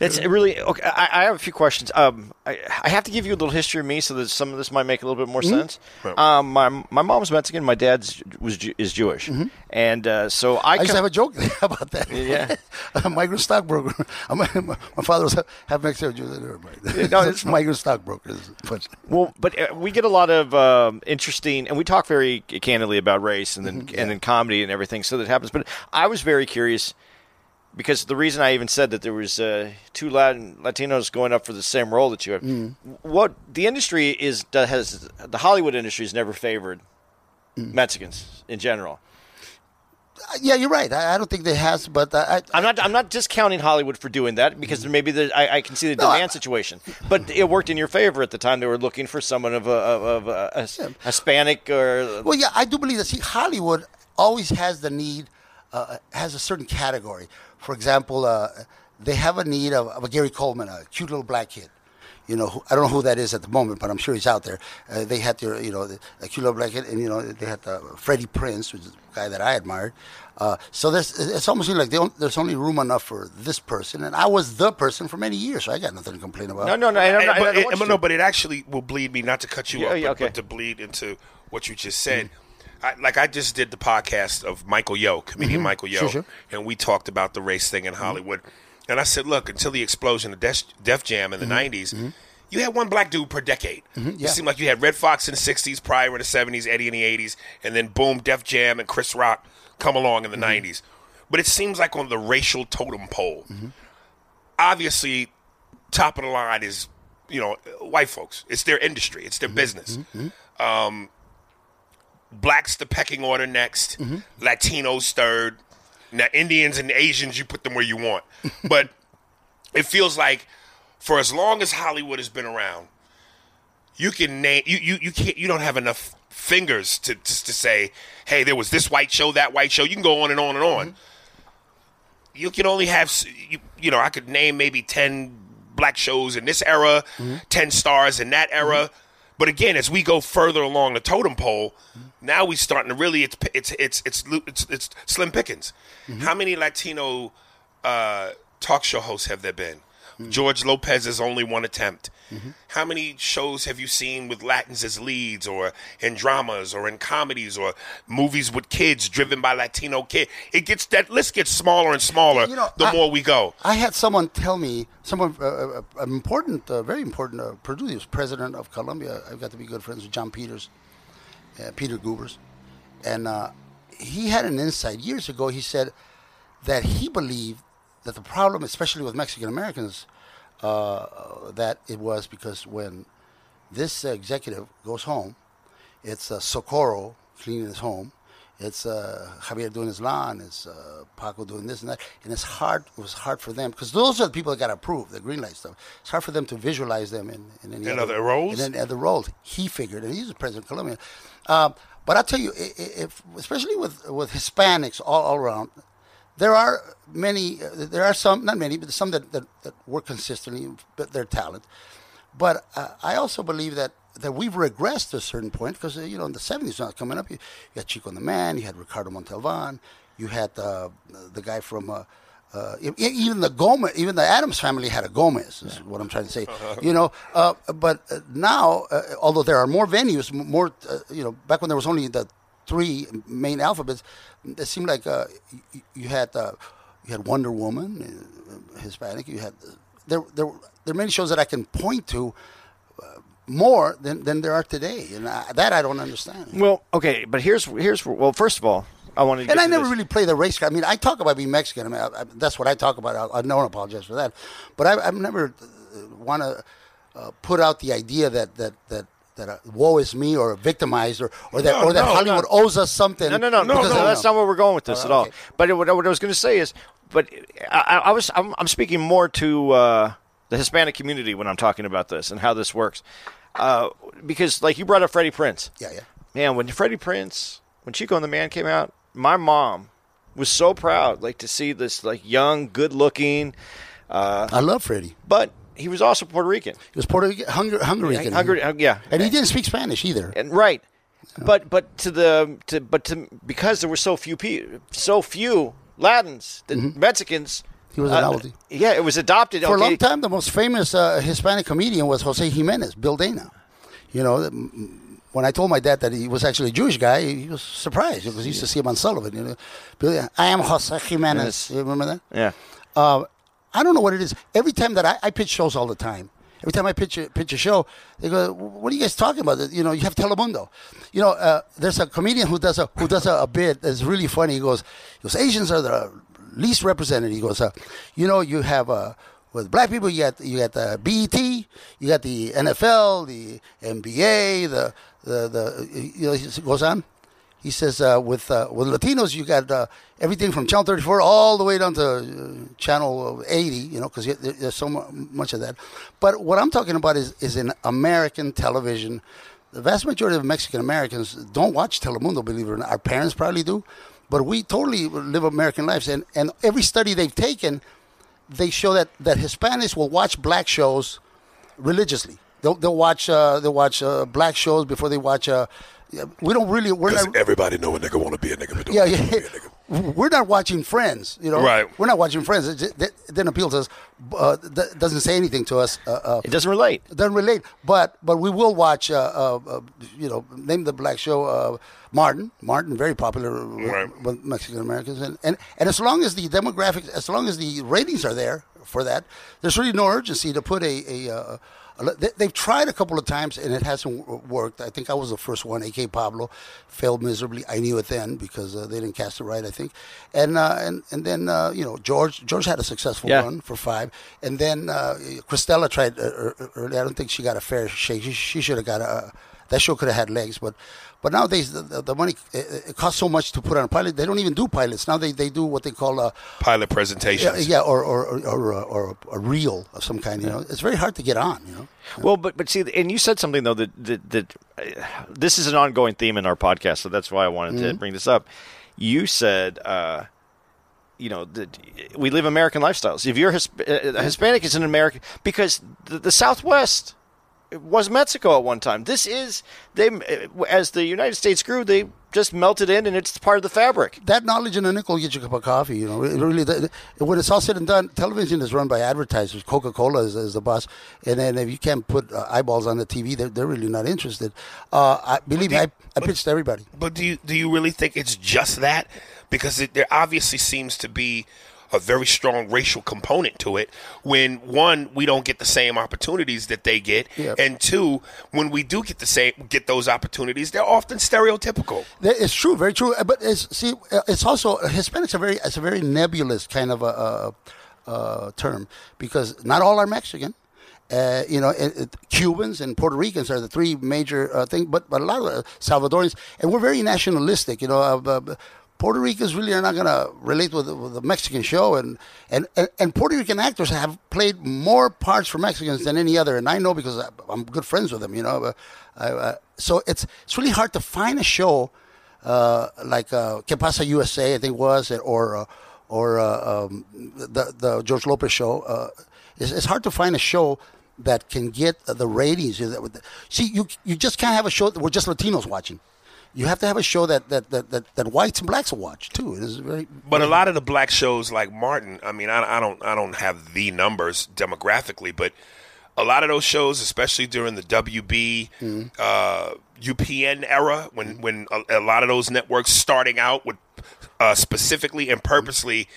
It's really okay. I, I have a few questions. Um, I, I have to give you a little history of me, so that some of this might make a little bit more Mm-hmm. sense. Um, my my mom's Mexican. My dad's was is Jewish, and uh, so I, Mm-hmm. I used to have a joke about that. Yeah. a migrant stockbroker. I'm my father was half Mexican. Jew. Never mind. No, it's migrant stockbrokers. But Well, but uh, we get a lot of um, interesting, and we talk very candidly about race and then Mm-hmm. and then comedy and everything. So that happens. But I was very curious because the reason I even said that there was uh, two Latin Latinos going up for the same role that you have. Mm. What the industry is has the Hollywood industry has never favored Mm. Mexicans in general. uh, yeah, you're right. I, I don't think they has, but I, I, I'm not. I'm not discounting Hollywood for doing that because there maybe the, I, I can see the No, I- demand situation, but it worked in your favor at the time. They were looking for someone of a, of, a, a Hispanic or Well, yeah, I do believe that. See, Hollywood always has the need, uh, has a certain category. For example, uh, they have a need of, of a Gary Coleman, a cute little black kid. You know, who, I don't know who that is at the moment, but I'm sure he's out there. Uh, they had their, you know, the, a cute little black kid, and you know, they had the Freddie Prinze, which is a guy that I admired. Uh, so there's, it's almost like they there's only room enough for this person, and I was the person for many years, so I got nothing to complain about. no, no, no. I don't, I but, don't it, want no, but it actually will bleed me not to cut you Yeah, off, yeah, but, okay. but to bleed into what you just said. I, like I just did the podcast of Michael Yo, comedian mm-hmm. Michael Yo, Sure, sure. and we talked about the race thing in mm-hmm. Hollywood. And I said, look, until the explosion of Def, Def Jam in the mm-hmm. '90s, you had one black dude per decade. It yeah. seemed like you had Redd Foxx in the '60s, Pryor in the '70s, Eddie in the '80s, and then boom, Def Jam and Chris Rock come along in the '90s. But it seems like on the racial totem pole, obviously, top of the line is you know white folks. It's their industry. It's their business. Um, blacks the pecking order next. Mm-hmm. Latinos third. Now Indians and Asians, you put them where you want. but it feels like for as long as Hollywood has been around, you can name you you, you can't you don't have enough fingers to just to say, hey, there was this white show, that white show. You can go on and on and on. Mm-hmm. You can only have you you know I could name maybe ten black shows in this era, mm-hmm. ten stars in that era. But again, as we go further along the totem pole, now we starting to really it's it's it's it's it's, it's slim pickings. How many Latino uh, talk show hosts have there been? George Lopez is only one attempt. How many shows have you seen with Latins as leads, or in dramas, or in comedies, or movies with kids driven by Latino kid? It gets that list gets smaller and smaller You know, the I- more we go. I had someone tell me, someone, uh, uh, an important, uh, very important uh, producer, he was president of Columbia. I've got to be good friends with Jon Peters, uh, Peter Gubers. And uh, he had an insight years ago. He said that he believed that the problem, especially with Mexican Americans, uh, that it was because when this executive goes home, it's uh, Socorro cleaning his home. It's uh, Javier doing his lawn. It's uh, Paco doing this and that. And it's hard. It was hard for them because those are the people that got approved, the green light stuff. It's hard for them to visualize them in, in any In other roles? In any other roles. He figured, and he's the president of Columbia. Um, but I'll tell you, i- i- if, especially with with Hispanics all, all around, there are many. Uh, there are some, not many, but some that, that, that work consistently, but their talent. But uh, I also believe that, that we've regressed to a certain point because uh, you know in the seventies not coming up, you, you had Chico and the Man, you had Ricardo Montalban, you had uh, the guy from. Uh, uh, even the Gomez, even the Addams family had a Gomez. Is what I'm trying to say. You know, uh, but now, uh, although there are more venues, more, uh, you know, back when there was only the three main alphabets, it seemed like uh, you, you had uh, you had Wonder Woman, uh, Hispanic. You had there there there are many shows that I can point to uh, more than, than there are today, and I, that I don't understand. Well, okay, but here's here's well. First of all, I wanted. To And get I to never this. really play the race card. I mean, I talk about being Mexican. I mean, I, I, that's what I talk about. I, I don't apologize for that. But I, I've never want to uh, put out the idea that that that that uh, woe is me or victimized or or that No, or that no, Hollywood no. owes us something. No, no, no, no, because no, that's not where we're going with this Uh, at all. okay. But what, what I was going to say is, but I, I I was I'm, I'm speaking more to uh, the Hispanic community when I'm talking about this and how this works, uh, because like you brought up Freddie Prinze. Yeah, yeah. Man, when Freddie Prinze, when Chico and the Man came out, my mom was so proud, like to see this like young, good-looking, Uh, I love Freddie. but he was also Puerto Rican. He was Puerto Rican, Hungar- Hungarian. Hungary, uh, yeah, and he didn't speak Spanish either. and right but but to the to but to because there were so few pe- so few latins the mexicans Mm-hmm. He was a uh, yeah it was adopted For a long time, the most famous uh, Hispanic comedian was Jose Jimenez, Bill Dana. You know, when I told my dad that he was actually a Jewish guy, he was surprised because he used to see him on Sullivan. You know, Bill, I am Jose Jimenez. Yes. You remember that? yeah Uh, I don't know what it is. Every time that I, I pitch shows all the time, every time I pitch a, pitch a show, they go, "What are you guys talking about?" You know, you have Telemundo. You know, uh, there's a comedian who does a who does a, a bit that's really funny. He goes, he goes, Asians are the least represented. He goes, uh, you know, you have uh, with black people, you got you got the BET, you got the NFL, the NBA, the the the you know, he goes on. He says uh, with uh, with Latinos, you got uh, everything from Channel 34 all the way down to uh, Channel 80, you know, because there's so much of that. But what I'm talking about is is in American television. The vast majority of Mexican Americans don't watch Telemundo, believe it or not. Our parents probably do, but we totally live American lives. And and every study they've taken, they show that that Hispanics will watch black shows religiously. They'll they'll watch uh, they'll watch uh, black shows before they watch. Uh, we don't really we're not everybody know a nigga want to be a nigga, but don't yeah, yeah. Be a nigga. We're not watching Friends, you know. Right. We're not watching Friends. It, just- it didn't appeal to us. Uh, that doesn't say anything to us. Uh, uh, it doesn't relate it doesn't relate. But but we will watch. Uh, uh, uh, you know, name the black show. Uh, Martin. Martin, very popular with, Right. with Mexican Americans, and, and and as long as the demographics, as long as the ratings are there for that, there's really no urgency to put a. a, uh, a they- They've tried a couple of times and it hasn't worked. I think I was the first one. AK Pablo failed miserably. I knew it then because uh, they didn't cast it right. I think, and uh, and and then uh, you know George George had a successful Yeah. run for five, and then uh, Cristela tried uh, uh, early. I don't think she got a fair shake. She, she should have got a. That show could have had legs, but but nowadays the, the, the money it, it costs so much to put on a pilot. They don't even do pilots now. They they do what they call a pilot yeah, yeah or or or, or, a- or a reel of some kind. You know, it's very hard to get on. You know. well but but see and you said something though that that, that uh, this is an ongoing theme in our podcast so that's why i wanted to bring this up you said uh you know that we live American lifestyles. If you're Hisp- uh, Hispanic, it's an American because the, the Southwest was Mexico at one time. This is they as the United States grew, they just melted in, and it's part of the fabric. that knowledge in a nickel will get you a cup of coffee. You know, it really. The, when it's all said and done, television is run by advertisers. Coca Cola is, is the boss, and then if you can't put uh, eyeballs on the TV, they're, they're really not interested. Uh, I, believe me, I, I pitched everybody. But do you do you really think it's just that? Because it, there obviously seems to be a very strong racial component to it. When one, we don't get the same opportunities that they get, Yeah. and two, when we do get the same get those opportunities, they're often stereotypical. It's true, very true. Uh, But it's see, uh, it's also Hispanics are very it's a very nebulous kind of a, uh uh term because not all are Mexican. Uh, you know, it, it, Cubans and Puerto Ricans are the three major uh, things, but but a lot of uh, Salvadorians, and we're very nationalistic. You know, uh, uh, Puerto Ricans really are not going to relate with, the- with the Mexican show, and, and, and, and Puerto Rican actors have played more parts for Mexicans than any other, and I know because I, I'm good friends with them. You know, I, uh, so it's it's really hard to find a show uh, like uh, Que Pasa USA, I think was, or uh, or uh, um, the the George Lopez show. Uh, it's, it's hard to find a show that can get the ratings. See, you you just can't have a show that we're just Latinos watching. You have to have a show that that, that, that, that whites and blacks will watch too. It is very. But a lot of the black shows like Martin, I mean, I, I don't, I don't have the numbers demographically, but a lot of those shows, especially during the WB, uh, UPN era, when when a, a lot of those networks starting out would uh, specifically and purposely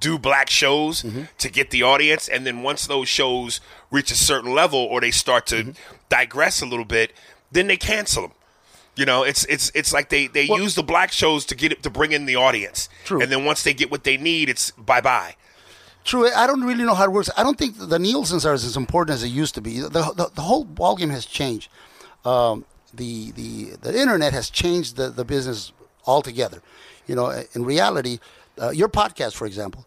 do black shows to get the audience, and then once those shows reach a certain level or they start to digress a little bit, then they cancel them. You know, it's it's it's like they they use the black shows to get it to bring in the audience, True. and then once they get what they need, it's bye bye. True. I don't really know how it works. I don't think the Nielsen's are as important as it used to be. The, the, the whole ballgame has changed. Um, the, the, the internet has changed the, the business altogether. You know, in reality, uh, your podcast, for example,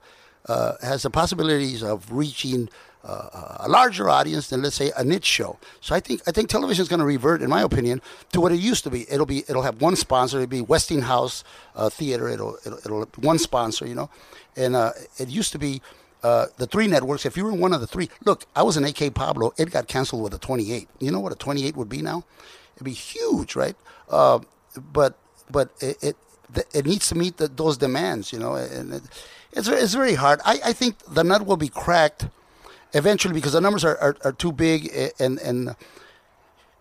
uh, has the possibilities of reaching uh, a larger audience than, let's say, a niche show. So I think I think television is going to revert, in my opinion, to what it used to be. It'll be it'll have one sponsor. It'll be Westinghouse uh, Theater. It'll, it'll it'll one sponsor. You know, and uh, it used to be uh, the three networks. If you were in one of the three, look, I was in AK Pablo. It got canceled with a 28. You know what a 28 would be now? It'd be huge, right? Uh, but but it, it it needs to meet the, those demands, you know, and it, it's it's very hard. I, I think the nut will be cracked eventually because the numbers are, are, are too big and and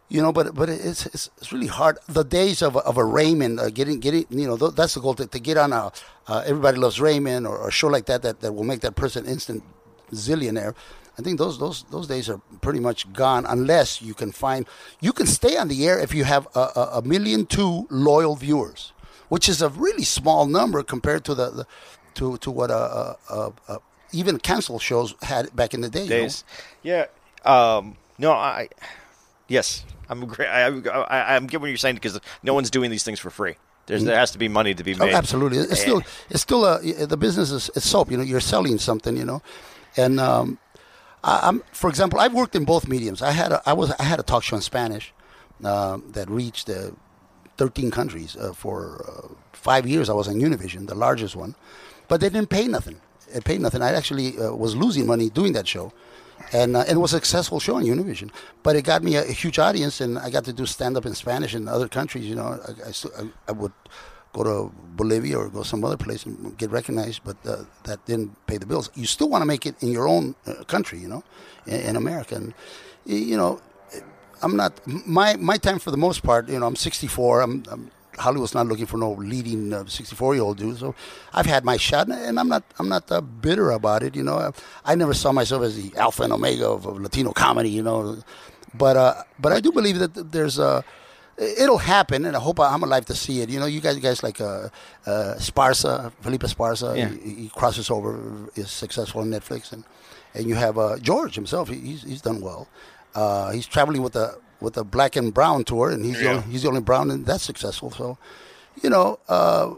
you know, but but it's it's, it's really hard. The days of of a Raymond uh, getting getting you know th- that's the goal to, to get on a uh, everybody loves Raymond or, or a show like that that that will make that person instant zillionaire. I think those those those days are pretty much gone unless you can find you can stay on the air if you have a, a, a million two loyal viewers, which is a really small number compared to the, the to to what a, a, a, even cancel shows had back in the day. you know? days. Yeah. Um, no, I. Yes, I'm great. I, I, I'm getting what you're saying because no one's doing these things for free. There's there has to be money to be Oh, made. absolutely. It's still it's still a the business is it's soap. You know, you're selling something. You know, and um, I, I'm for example, I've worked in both mediums. I had a, I was I had a talk show in Spanish um, that reached uh, 13 countries uh, for uh, five years. I was on Univision, the largest one, but they didn't pay nothing. It paid nothing. I actually uh, was losing money doing that show. And, uh, and it was a successful show on Univision, but it got me a, a huge audience, and I got to do stand up in Spanish in other countries. You know, I, I, I would go to Bolivia or go some other place and get recognized, but uh, that didn't pay the bills. You still want to make it in your own uh, country, you know, in, in America. And, you know, I'm not my my time for the most part. You know, I'm 64. I'm, I'm Hollywood's not looking for no leading 64 year old dude. So I've had my shot, and I'm not I'm not uh, bitter about it. You know, I, I never saw myself as the alpha and omega of, of Latino comedy. You know, but uh, but I do believe that there's a it'll happen, and I hope I'm alive to see it. You know, you guys, you guys like uh, uh, Esparza, Felipe Esparza. Yeah. He, he crosses over, is successful on Netflix, and and you have uh, George himself. He, he's he's done well. Uh, he's traveling with the with a Black and Brown tour, and he's the only, he's the only Brown, and that's successful. So, you know, uh,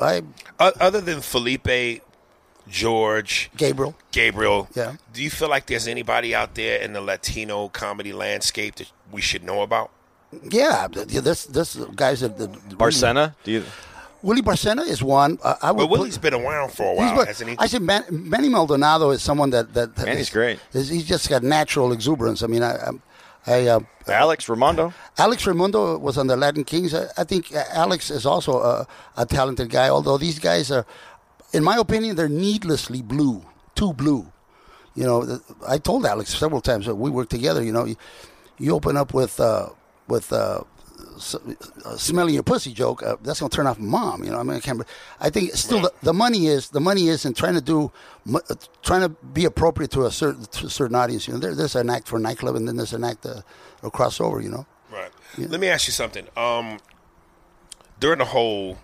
I O- Other than Felipe, George, Gabriel. Gabriel, Yeah. do you feel like there's anybody out there in the Latino comedy landscape that we should know about? Yeah, this this guys that, that Barcena? Do you? Willie Barcena is one. Uh, I would Well, put- Willie's been around for a while, what- hasn't he? I said Man, Manny Maldonado is someone that that that Manny's is- great. is- he's just got natural exuberance. I mean, I, I, I uh, Alex Reymundo? Alex Reymundo was on the Latin Kings. I, I think uh, Alex is also a, a talented guy. Although these guys are, in my opinion, they're needlessly blue, too blue. You know, I told Alex several times that we work together. You know, you, you open up with uh, with uh, uh, smelling your pussy joke. Uh, that's gonna turn off mom. You know, I mean, I can't. I think still the, the money is the money is in trying to do, uh, trying to be appropriate to a certain to a certain audience. You know, there, there's an act for a nightclub, and then there's an act uh, or crossover. You know. Right. Let me ask you something. Um, during the whole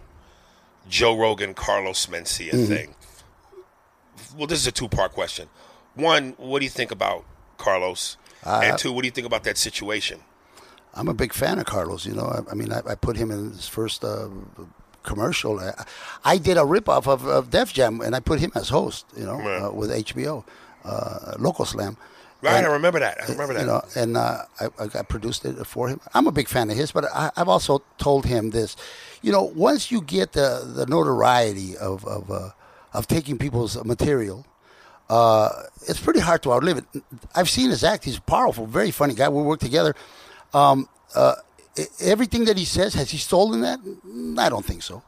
Joe Rogan, Carlos Mencia Mm-hmm. thing, well, this is a two part question. One, what do you think about Carlos? Uh, and two, what do you think about that situation? I'm a big fan of Carlos. You know, I, I mean, I, I put him in his first uh, commercial. I, I did a ripoff of, of Def Jam, and I put him as host. You know, Right. uh, with HBO, uh, Loco Slam. Right, And- I remember that. I remember that. You know, and uh, I, I produced it for him. I'm a big fan of his, but I, I've also told him this. You know, once you get the the notoriety of of uh, of taking people's material, uh, it's pretty hard to outlive it. I've seen his act; he's a powerful, very funny guy. We work together. Um, uh, everything that he says, has he stolen that? Mm, I don't think so.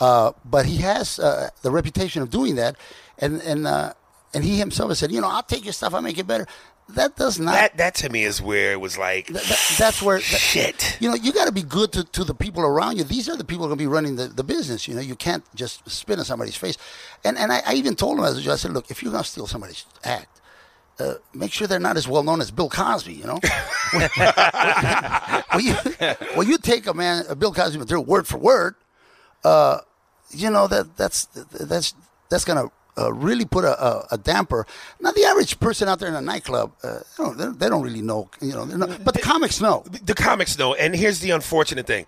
Uh, but he has uh, the reputation of doing that, and and uh, and he himself has said, you know, I'll take your stuff, I'll make it better. that does not. That that to me is where it was like Th- th- that's where that- shit. you know you got to be good to, to the people around you these are the people going to be running the, the business you know you can't just spit in somebody's face and and I, I even told him as a judge I said look if you're going to steal somebody's act uh, make sure they're not as well known as Bill Cosby you know when, you, when you take a man a Bill Cosby material word for word uh, you know that that's that's that's going to uh, really put a, a, a damper. Now, the average person out there in a nightclub, uh, they, don't, they don't- really know, you know. not- but the comics know. the comics know, and here's the unfortunate thing.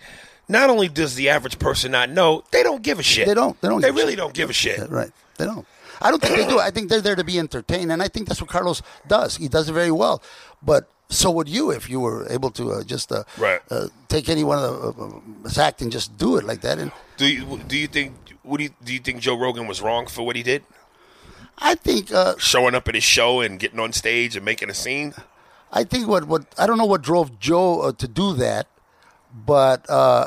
Not only does the average person not know, they don't give a shit. They don't. They don't. They really don't give a shit. Right. They don't. I don't think they do. I think they're there to be entertained, and I think that's what Carlos does. He does it very well. But so would you if you were able to uh, just uh, Right. uh, take any one of the uh, act and just do it like that. And Do you do you think what do you, do you think Joe Rogan was wrong for what he did? I think uh, Showing up at his show and getting on stage and making a scene. I think what, what I don't know what drove Joe uh, to do that, but uh,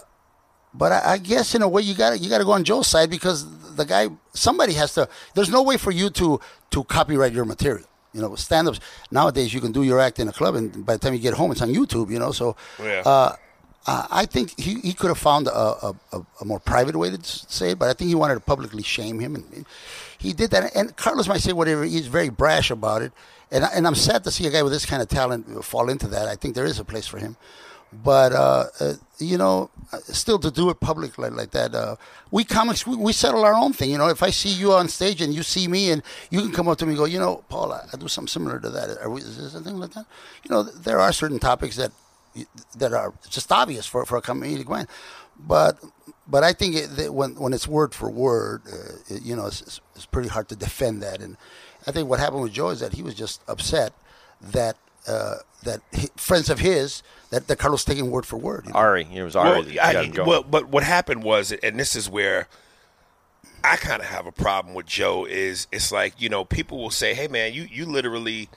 but I, I guess in a way you got you got to go on Joe's side because the guy somebody has to. There's no way for you to to copyright your material. You know, stand-ups nowadays you can do your act in a club, and by the time you get home, it's on YouTube. You know, so Yeah. uh, I think he, he could have found a, a, a, more private way to say it, but I think he wanted to publicly shame him, and and he did that. And Carlos might say whatever; he's very brash about it, and and I'm sad to see a guy with this kind of talent fall into that. I think there is a place for him, but uh, uh, you know, still to do it public like, that, uh, we comics we, we settle our own thing. You know, if I see you on stage and you see me, and you can come up to me and go, you know, Paul, I, I do something similar to that. We, is there something like that? You know, there are certain topics that that are just obvious for, for a comedic mind. But but I think it, that when when it's word for word, uh, it- you know, it's, it's, it's pretty hard to defend that. And I think what happened with Joe is that he was just upset that uh, that hi friends of his that, that Carlos taking word for word. you know. Ari, it was Ari Well, that got I, him going. well, but what happened was, and this is where I kind of have a problem with Joe. Is it's like you know people will say, "Hey man, you you literally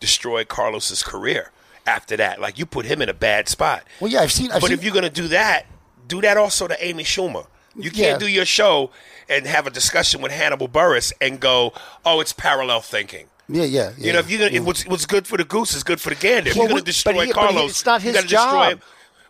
destroyed Carlos's career." After that, like you put him in a bad spot. Well, yeah, I've seen. I've but seen, if you're gonna do that, do that also to Amy Schumer. You can't do your show and have a discussion with Hannibal Buress and go, "Oh, it's parallel thinking." Yeah, yeah, yeah, You know, if you're gonna, yeah. if what's, what's good for the goose is good for the gander. If Well, you're gonna destroy he- but he- Carlos, it's not you his gotta destroy job. him.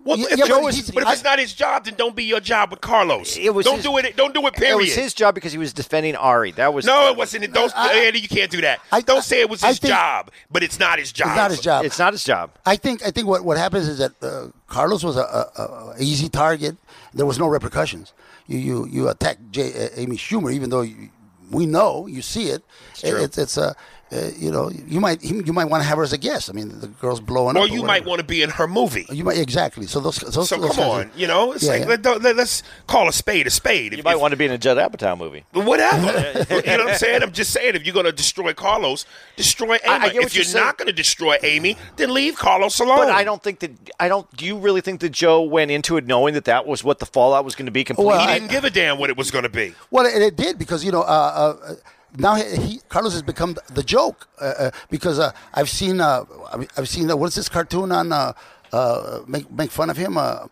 Well, Yeah, if, yeah, Joe but is, but if it's I- not his job, then don't be your job with Carlos. It was don't his- do it. Don't do it. Period. it was his job because he was defending Ari. That was No, it wasn't. Don't, I- Andy, you can't do that. I- don't say it was his think- job, but it's not his job. it's not his job. It's not his job. I think I think what, what happens is that uh, Carlos was a, a, a easy target. There was no repercussions. You you you attack J, uh, Amy Schumer, even though you, we know you see it. It's it's a uh, you know you might you might want to have her as a guest. I mean the girl's blowing Or up. Or you might want to be in her movie. You might exactly. So those. those So those come kinds on, of- you know, it's Yeah, like yeah. Let, don't- let, us call a spade a spade. You If- might if- want to be in a Judd Apatow movie. Whatever. you know what I'm saying? I'm just saying, if you're going to destroy Carlos, destroy Amy. I get what if you're you're not going to destroy Amy, then leave Carlos alone. But I don't think that I don't. Do you really think that Joe went into it knowing that that was what the fallout was going to be? Completely. Well, He I- didn't give a damn what it was going to be. Well, it, it did because you know uh, uh, now he, he Carlos has become the joke uh, uh, because uh, I've seen uh, I've I've seen uh, what's this cartoon on uh, uh, make make fun of him. Uh,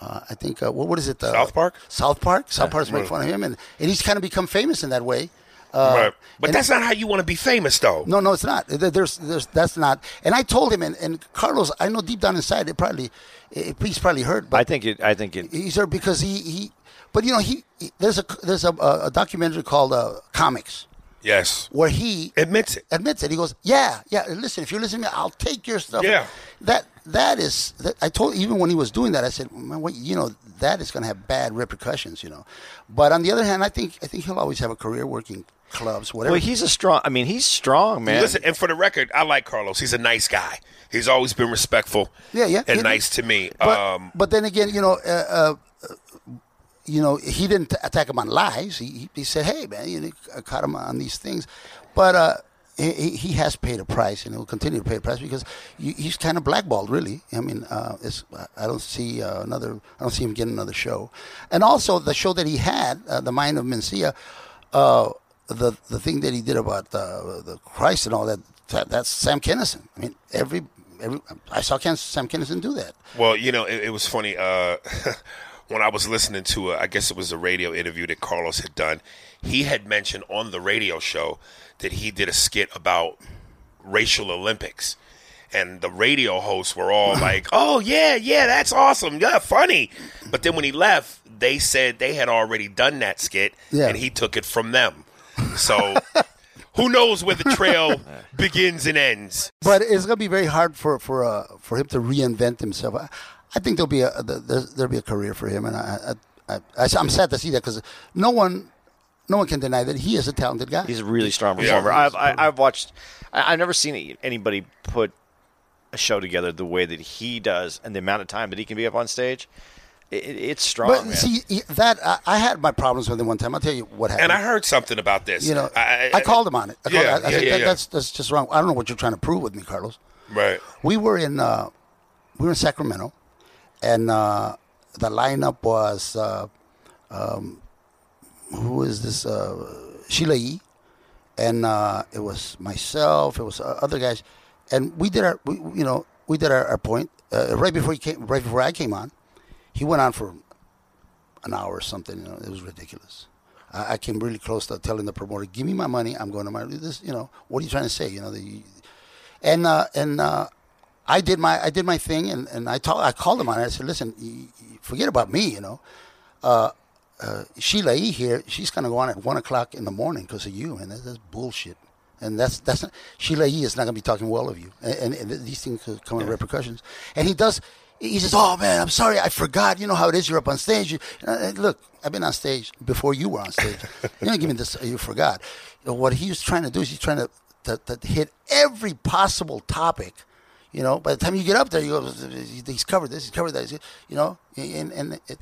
uh, I think uh, what what is it? Uh, South Park? South Park. South Park's make fun of him, and, and he's kind of become famous in that way. Uh, right. But that's not how you want to be famous, though. no, no, it's not. There's, there's, that's not. And I told him, and, and Carlos, I know deep down inside, it probably, it, he's probably hurt. But I think it. I think it. he's there because he, he but you know, he, he there's a there's a, a documentary called uh, Comics Yes. where he Admits it. admits it. He goes, "Yeah, yeah. Listen, if you listen to me, I'll take your stuff." Yeah. That that is. That, I told even when he was doing that, I said, "Man, what, you know, that is going to have bad repercussions." You know, but on the other hand, I think I think he'll always have a career working clubs, whatever. Well, he's a strong. I mean, he's strong, man. Listen, and for the record, I like Carlos. He's a nice guy. He's always been respectful. Yeah, yeah, And yeah. nice to me. But, um, but then again, you know, uh, uh, you know, he didn't attack him on lies. He, he, said, "Hey, man, you caught him on these things," but uh, he, he has paid a price, and he'll continue to pay a price because he's kind of blackballed. Really, I mean, uh, it's, I don't see uh, another. I don't see him getting another show, and also the show that he had, uh, the Mind of Mencia. Uh, the the thing that he did about uh, the Christ and all that, that that's Sam Kinison. I mean, every every I saw Sam Kinison do that. Well, you know, it, it was funny. When I was listening to, a, I guess it was a radio interview that Carlos had done, he had mentioned on the radio show that he did a skit about racial Olympics. and the radio hosts were all like, "Oh yeah, yeah, that's awesome, yeah, funny." But then when he left, they said they had already done that skit, Yeah. and he took it from them. So who knows where the trail begins and ends? But it's gonna be very hard for for uh, for him to reinvent himself. I, I think there'll be a there's, there'll be a career for him, and I, I, I I'm sad to see that because no one no one can deny that he is a talented guy. He's a really strong Yeah. performer. I've I, I've watched. I, I've never seen anybody put a show together the way that he does, and the amount of time that he can be up on stage. It, it- it's strong. but man. see that I, I had my problems with him one time. I'll tell you what happened. And I heard something about this. you know, I, called him on it. I called, Yeah, I, I yeah, said, yeah, that, yeah. That's that's just wrong. I don't know what you're trying to prove with me, Carlos. right. We were in uh, we were in Sacramento, and uh, the lineup was uh, um, who is this uh, Sheila E. and uh, it was myself. It was uh, other guys, and we did our we, you know we did our, our point uh, right before he came right before I came on. He went on for an hour or something. You know, it was ridiculous. I, I came really close to telling the promoter, "Give me my money. I'm going to my this. You know, what are you trying to say? You know, the, and and I did my I did my thing, and, and I told I called him on it. I said, "Listen, you, you forget about me. You know, uh, uh, Sheila E here. She's gonna go on at one o'clock in the morning because of you, and that's, that's bullshit. And that's that's not, Sheila E is not gonna be talking well of you, and, and, and these things could come in repercussions. And he does. He says, "Oh man, I'm sorry, I forgot. You know how it is. You're up on stage. You, uh, look, I've been on stage before you were on stage. you don't give me this. You forgot. You know, what he was trying to do is he's trying to, to, to hit every possible topic. You know, by the time you get up there, you go, he's covered this, he's covered that. You know, and and it,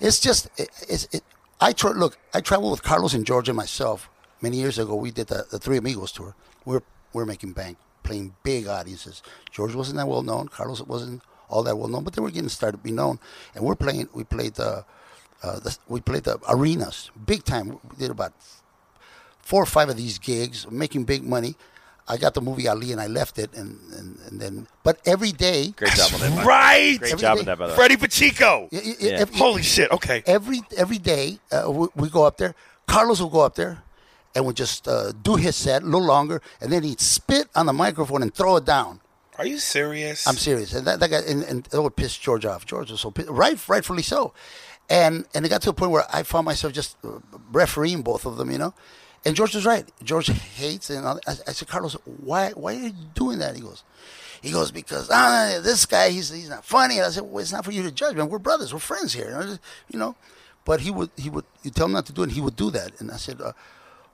it's just it, it's it. I tra- look. I traveled with Carlos and George and myself many years ago. We did the, the Three Amigos tour. We're we're making bank, playing big audiences. George wasn't that well known. Carlos wasn't all that well known, but they were getting started to be known. And we're playing. We played the, uh, the we played the arenas, big time. We did about four or five of these gigs, making big money. I got the movie Ali and I left it, and, and, and then, but every day, Great job on that. Mike. Right. Great Every job day. on that, by the way. Ferdie Pacheco. y- y- Yeah. ev- Holy shit. Okay. every every day uh, we, we go up there. Carlos will go up there and would just uh, do his set a little longer, and then he'd spit on the microphone and throw it down. Are you serious? I'm serious, and that, that guy, and, and it would piss George off. George was so pissed, right, rightfully so, and and it got to a point where I found myself just uh, refereeing both of them, you know. And George was right. George hates, and I, I said, Carlos, why why are you doing that? He goes, he goes because ah, this guy he's he's not funny. And I said, well, it's not for you to judge, man. We're brothers, we're friends here, you know. But he would he would you tell him not to do it, and he would do that. And I said. Uh,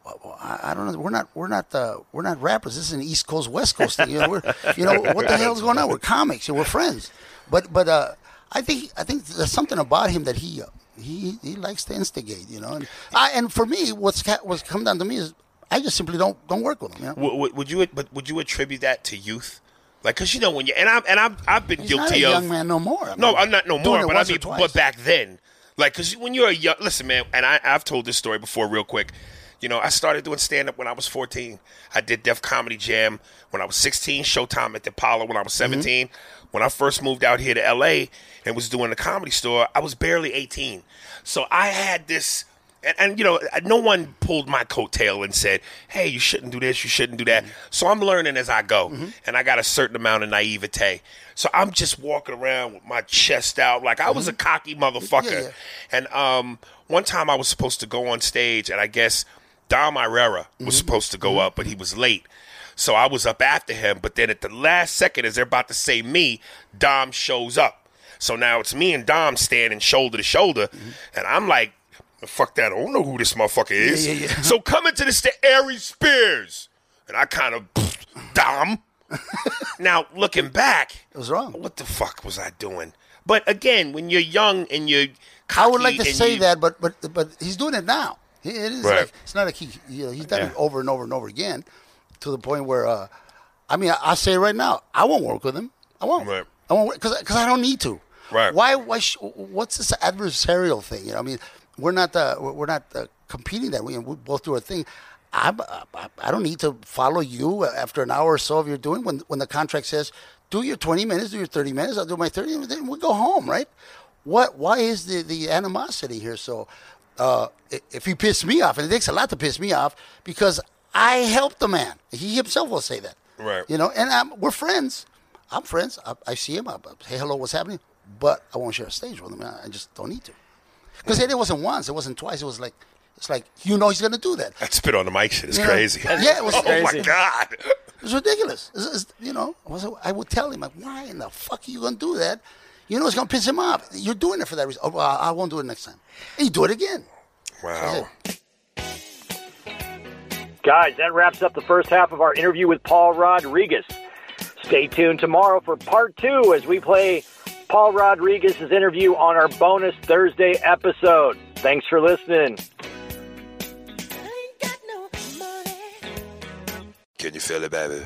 I I don't know. We're not. We're not. Uh, we're not rappers. This is an East Coast, West Coast thing. You know. We're. You know what the hell's going on? We're comics. and We're friends. But but uh, I think I think there's something about him that he uh, he he likes to instigate. You know. And I and for me, what's what's come down to me is I just simply don't don't work with him. You know. would, would, would you but would you attribute that to youth? Like, cause you know when you and I'm and I'm I've been He's not a guilty of young man no more. I No, I'm not no more. But I mean, but back then, like, cause when you're a young, listen, man, and I, I've told this story before, real quick. You know, I started doing stand up when I was 14. I did Def Comedy Jam when I was 16. Showtime at the Apollo when I was mm-hmm. 17. When I first moved out here to LA and was doing the comedy store, I was barely 18. So I had this. And, and you know, no one pulled my coattail and said, "Hey, you shouldn't do this, you shouldn't do that." Mm-hmm. So I'm learning as I go, mm-hmm. and I got a certain amount of naivete. So I'm just walking around with my chest out, like I was a mm-hmm. cocky motherfucker. Yeah, yeah. And um, one time I was supposed to go on stage, and I guess Dom Irrera was supposed to go up, but he was late. So I was up after him, but then at the last second, as they're about to say me, Dom shows up. So now it's me and Dom standing shoulder to shoulder, and I'm like, "Fuck that! I don't know who this motherfucker is." yeah, yeah. So coming to this stage, Aries Spears, and I kind of Dom. now looking back, it was wrong. what the fuck was I doing? But again, when you're young and you're, I would like to say you- that, but but but he's doing it now. It is Right. like it's not like he you know he's done it over and over and over again to the point where uh, I mean I, I say it right now I won't work with him. I won't. Right. I won't because because I don't need to. Right. Why why sh- what's this adversarial thing? You know I mean we're not uh, we're not uh, competing that way. We both do our thing. I, I I don't need to follow you after an hour or so of your doing when when the contract says do your twenty minutes, do your thirty minutes. I'll do my thirty, and then we go home, right? What? Why is the the animosity here? So, uh, if he pissed me off, and it takes a lot to piss me off, because I helped the man. He himself will say that, Right. You know, and I'm, we're friends. I'm friends. I, I see him. I, I say hello. What's happening? But I won't share a stage with him. I, I just don't need to. Because it wasn't once. It wasn't twice. It was like it's like you know he's gonna do that. That spit on the mic shit You know? crazy. Yeah, it was oh my god. It's ridiculous. It's, it's, you know, I, was, I would tell him like, why in the fuck are you gonna do that? You know, it's gonna piss him off. You're doing it for that reason. Oh, well, I won't do it next time. And you do it again. Wow. Guys, that wraps up the first half of our interview with Paul Rodriguez. Stay tuned tomorrow for part two as we play Paul Rodriguez's interview on our bonus Thursday episode. Thanks for listening. Can you feel it, baby?